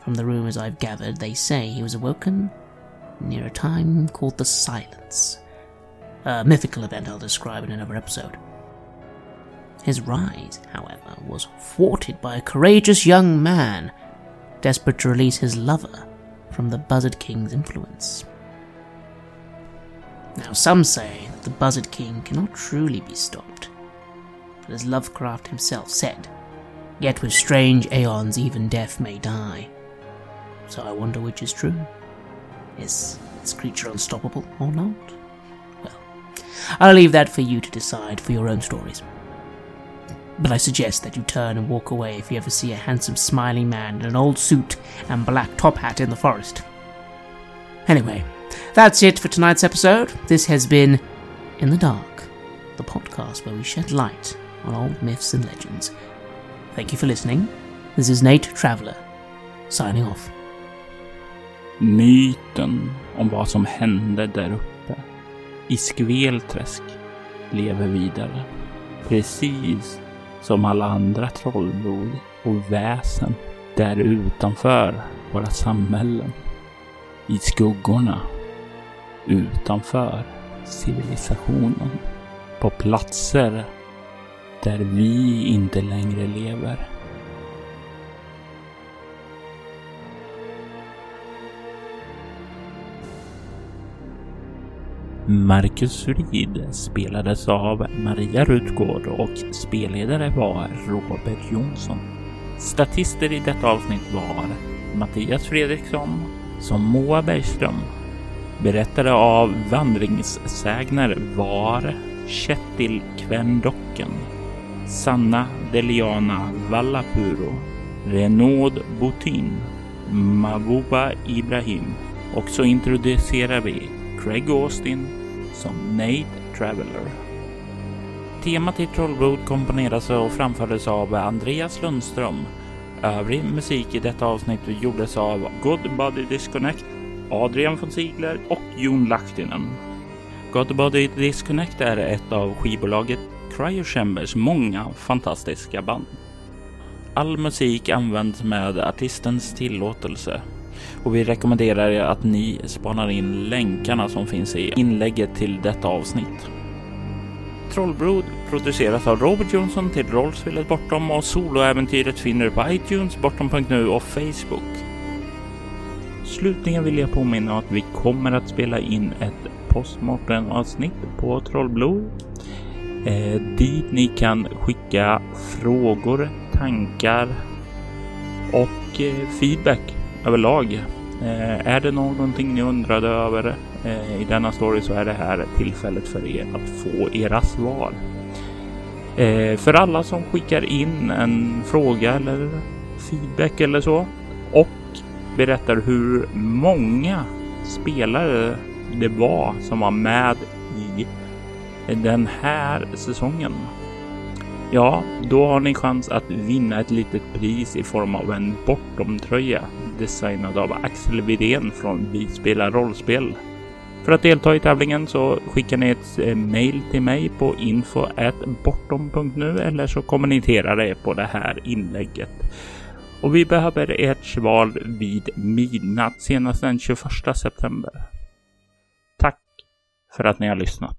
From the rumours I've gathered, they say he was awoken near a time called the Silence, a mythical event I'll describe in another episode. His rise, however, was thwarted by a courageous young man desperate to release his lover from the Buzzard King's influence. Now, some say that the Buzzard King cannot truly be stopped, but as Lovecraft himself said, yet with strange aeons even death may die. So I wonder which is true. Is this creature unstoppable or not? Well, I'll leave that for you to decide for your own stories. But I suggest that you turn and walk away if you ever see a handsome smiling man in an old suit and black top hat in the forest. Anyway, that's it for tonight's episode. This has been In the Dark, the podcast where we shed light on old myths and legends. Thank you for listening. This is Nate Traveller, signing off. Myten om vad som hände där uppe i Skvelträsk lever vidare. Precis som alla andra trollblod och väsen där utanför våra samhällen. I skuggorna. Utanför civilisationen. På platser där vi inte längre lever. Marcus Frid spelades av Maria Rutgård och spelledare var Robert Jonsson. Statister i detta avsnitt var Mattias Fredriksson som Moa Bergström. Berättare av vandringssägner var Kjetil Kvendocken, Sanna Deliana Vallapuro, Renaud Boutin, Mabuba Ibrahim och så introducerar vi Craig Austin som Nate Traveller. Temat i Trollblod komponeras och framfördes av Andreas Lundström. Övrig musik i detta avsnitt gjordes av God Body Disconnect, Adrian von Ziegler och Jon Lahtinen. God Body Disconnect är ett av skivbolaget Cryo Chambers många fantastiska band. All musik används med artistens tillåtelse och vi rekommenderar er att ni spanar in länkarna som finns i inlägget till detta avsnitt. Trollblod produceras av Robert Jonsson till Rollspelet Bortom och soloäventyret finner du på iTunes, Bortom.nu och Facebook. Slutligen vill jag påminna om att vi kommer att spela in ett postmortem avsnitt på Trollblod. Eh, dit ni kan skicka frågor, tankar och eh, feedback överlag. Eh, är det någonting ni undrade över eh, i denna story så är det här tillfället för er att få era svar. Eh, för alla som skickar in en fråga eller feedback eller så och berättar hur många spelare det var som var med den här säsongen. Ja, då har ni chans att vinna ett litet pris i form av en Bortom-tröja designad av Axel Widén från Vi spelar rollspel. För att delta i tävlingen så skickar ni ett eh, mail till mig på info.bortom.nu eller så kommenterar det på det här inlägget. Och vi behöver ert svar vid midnatt senast den 21 september. Tack för att ni har lyssnat.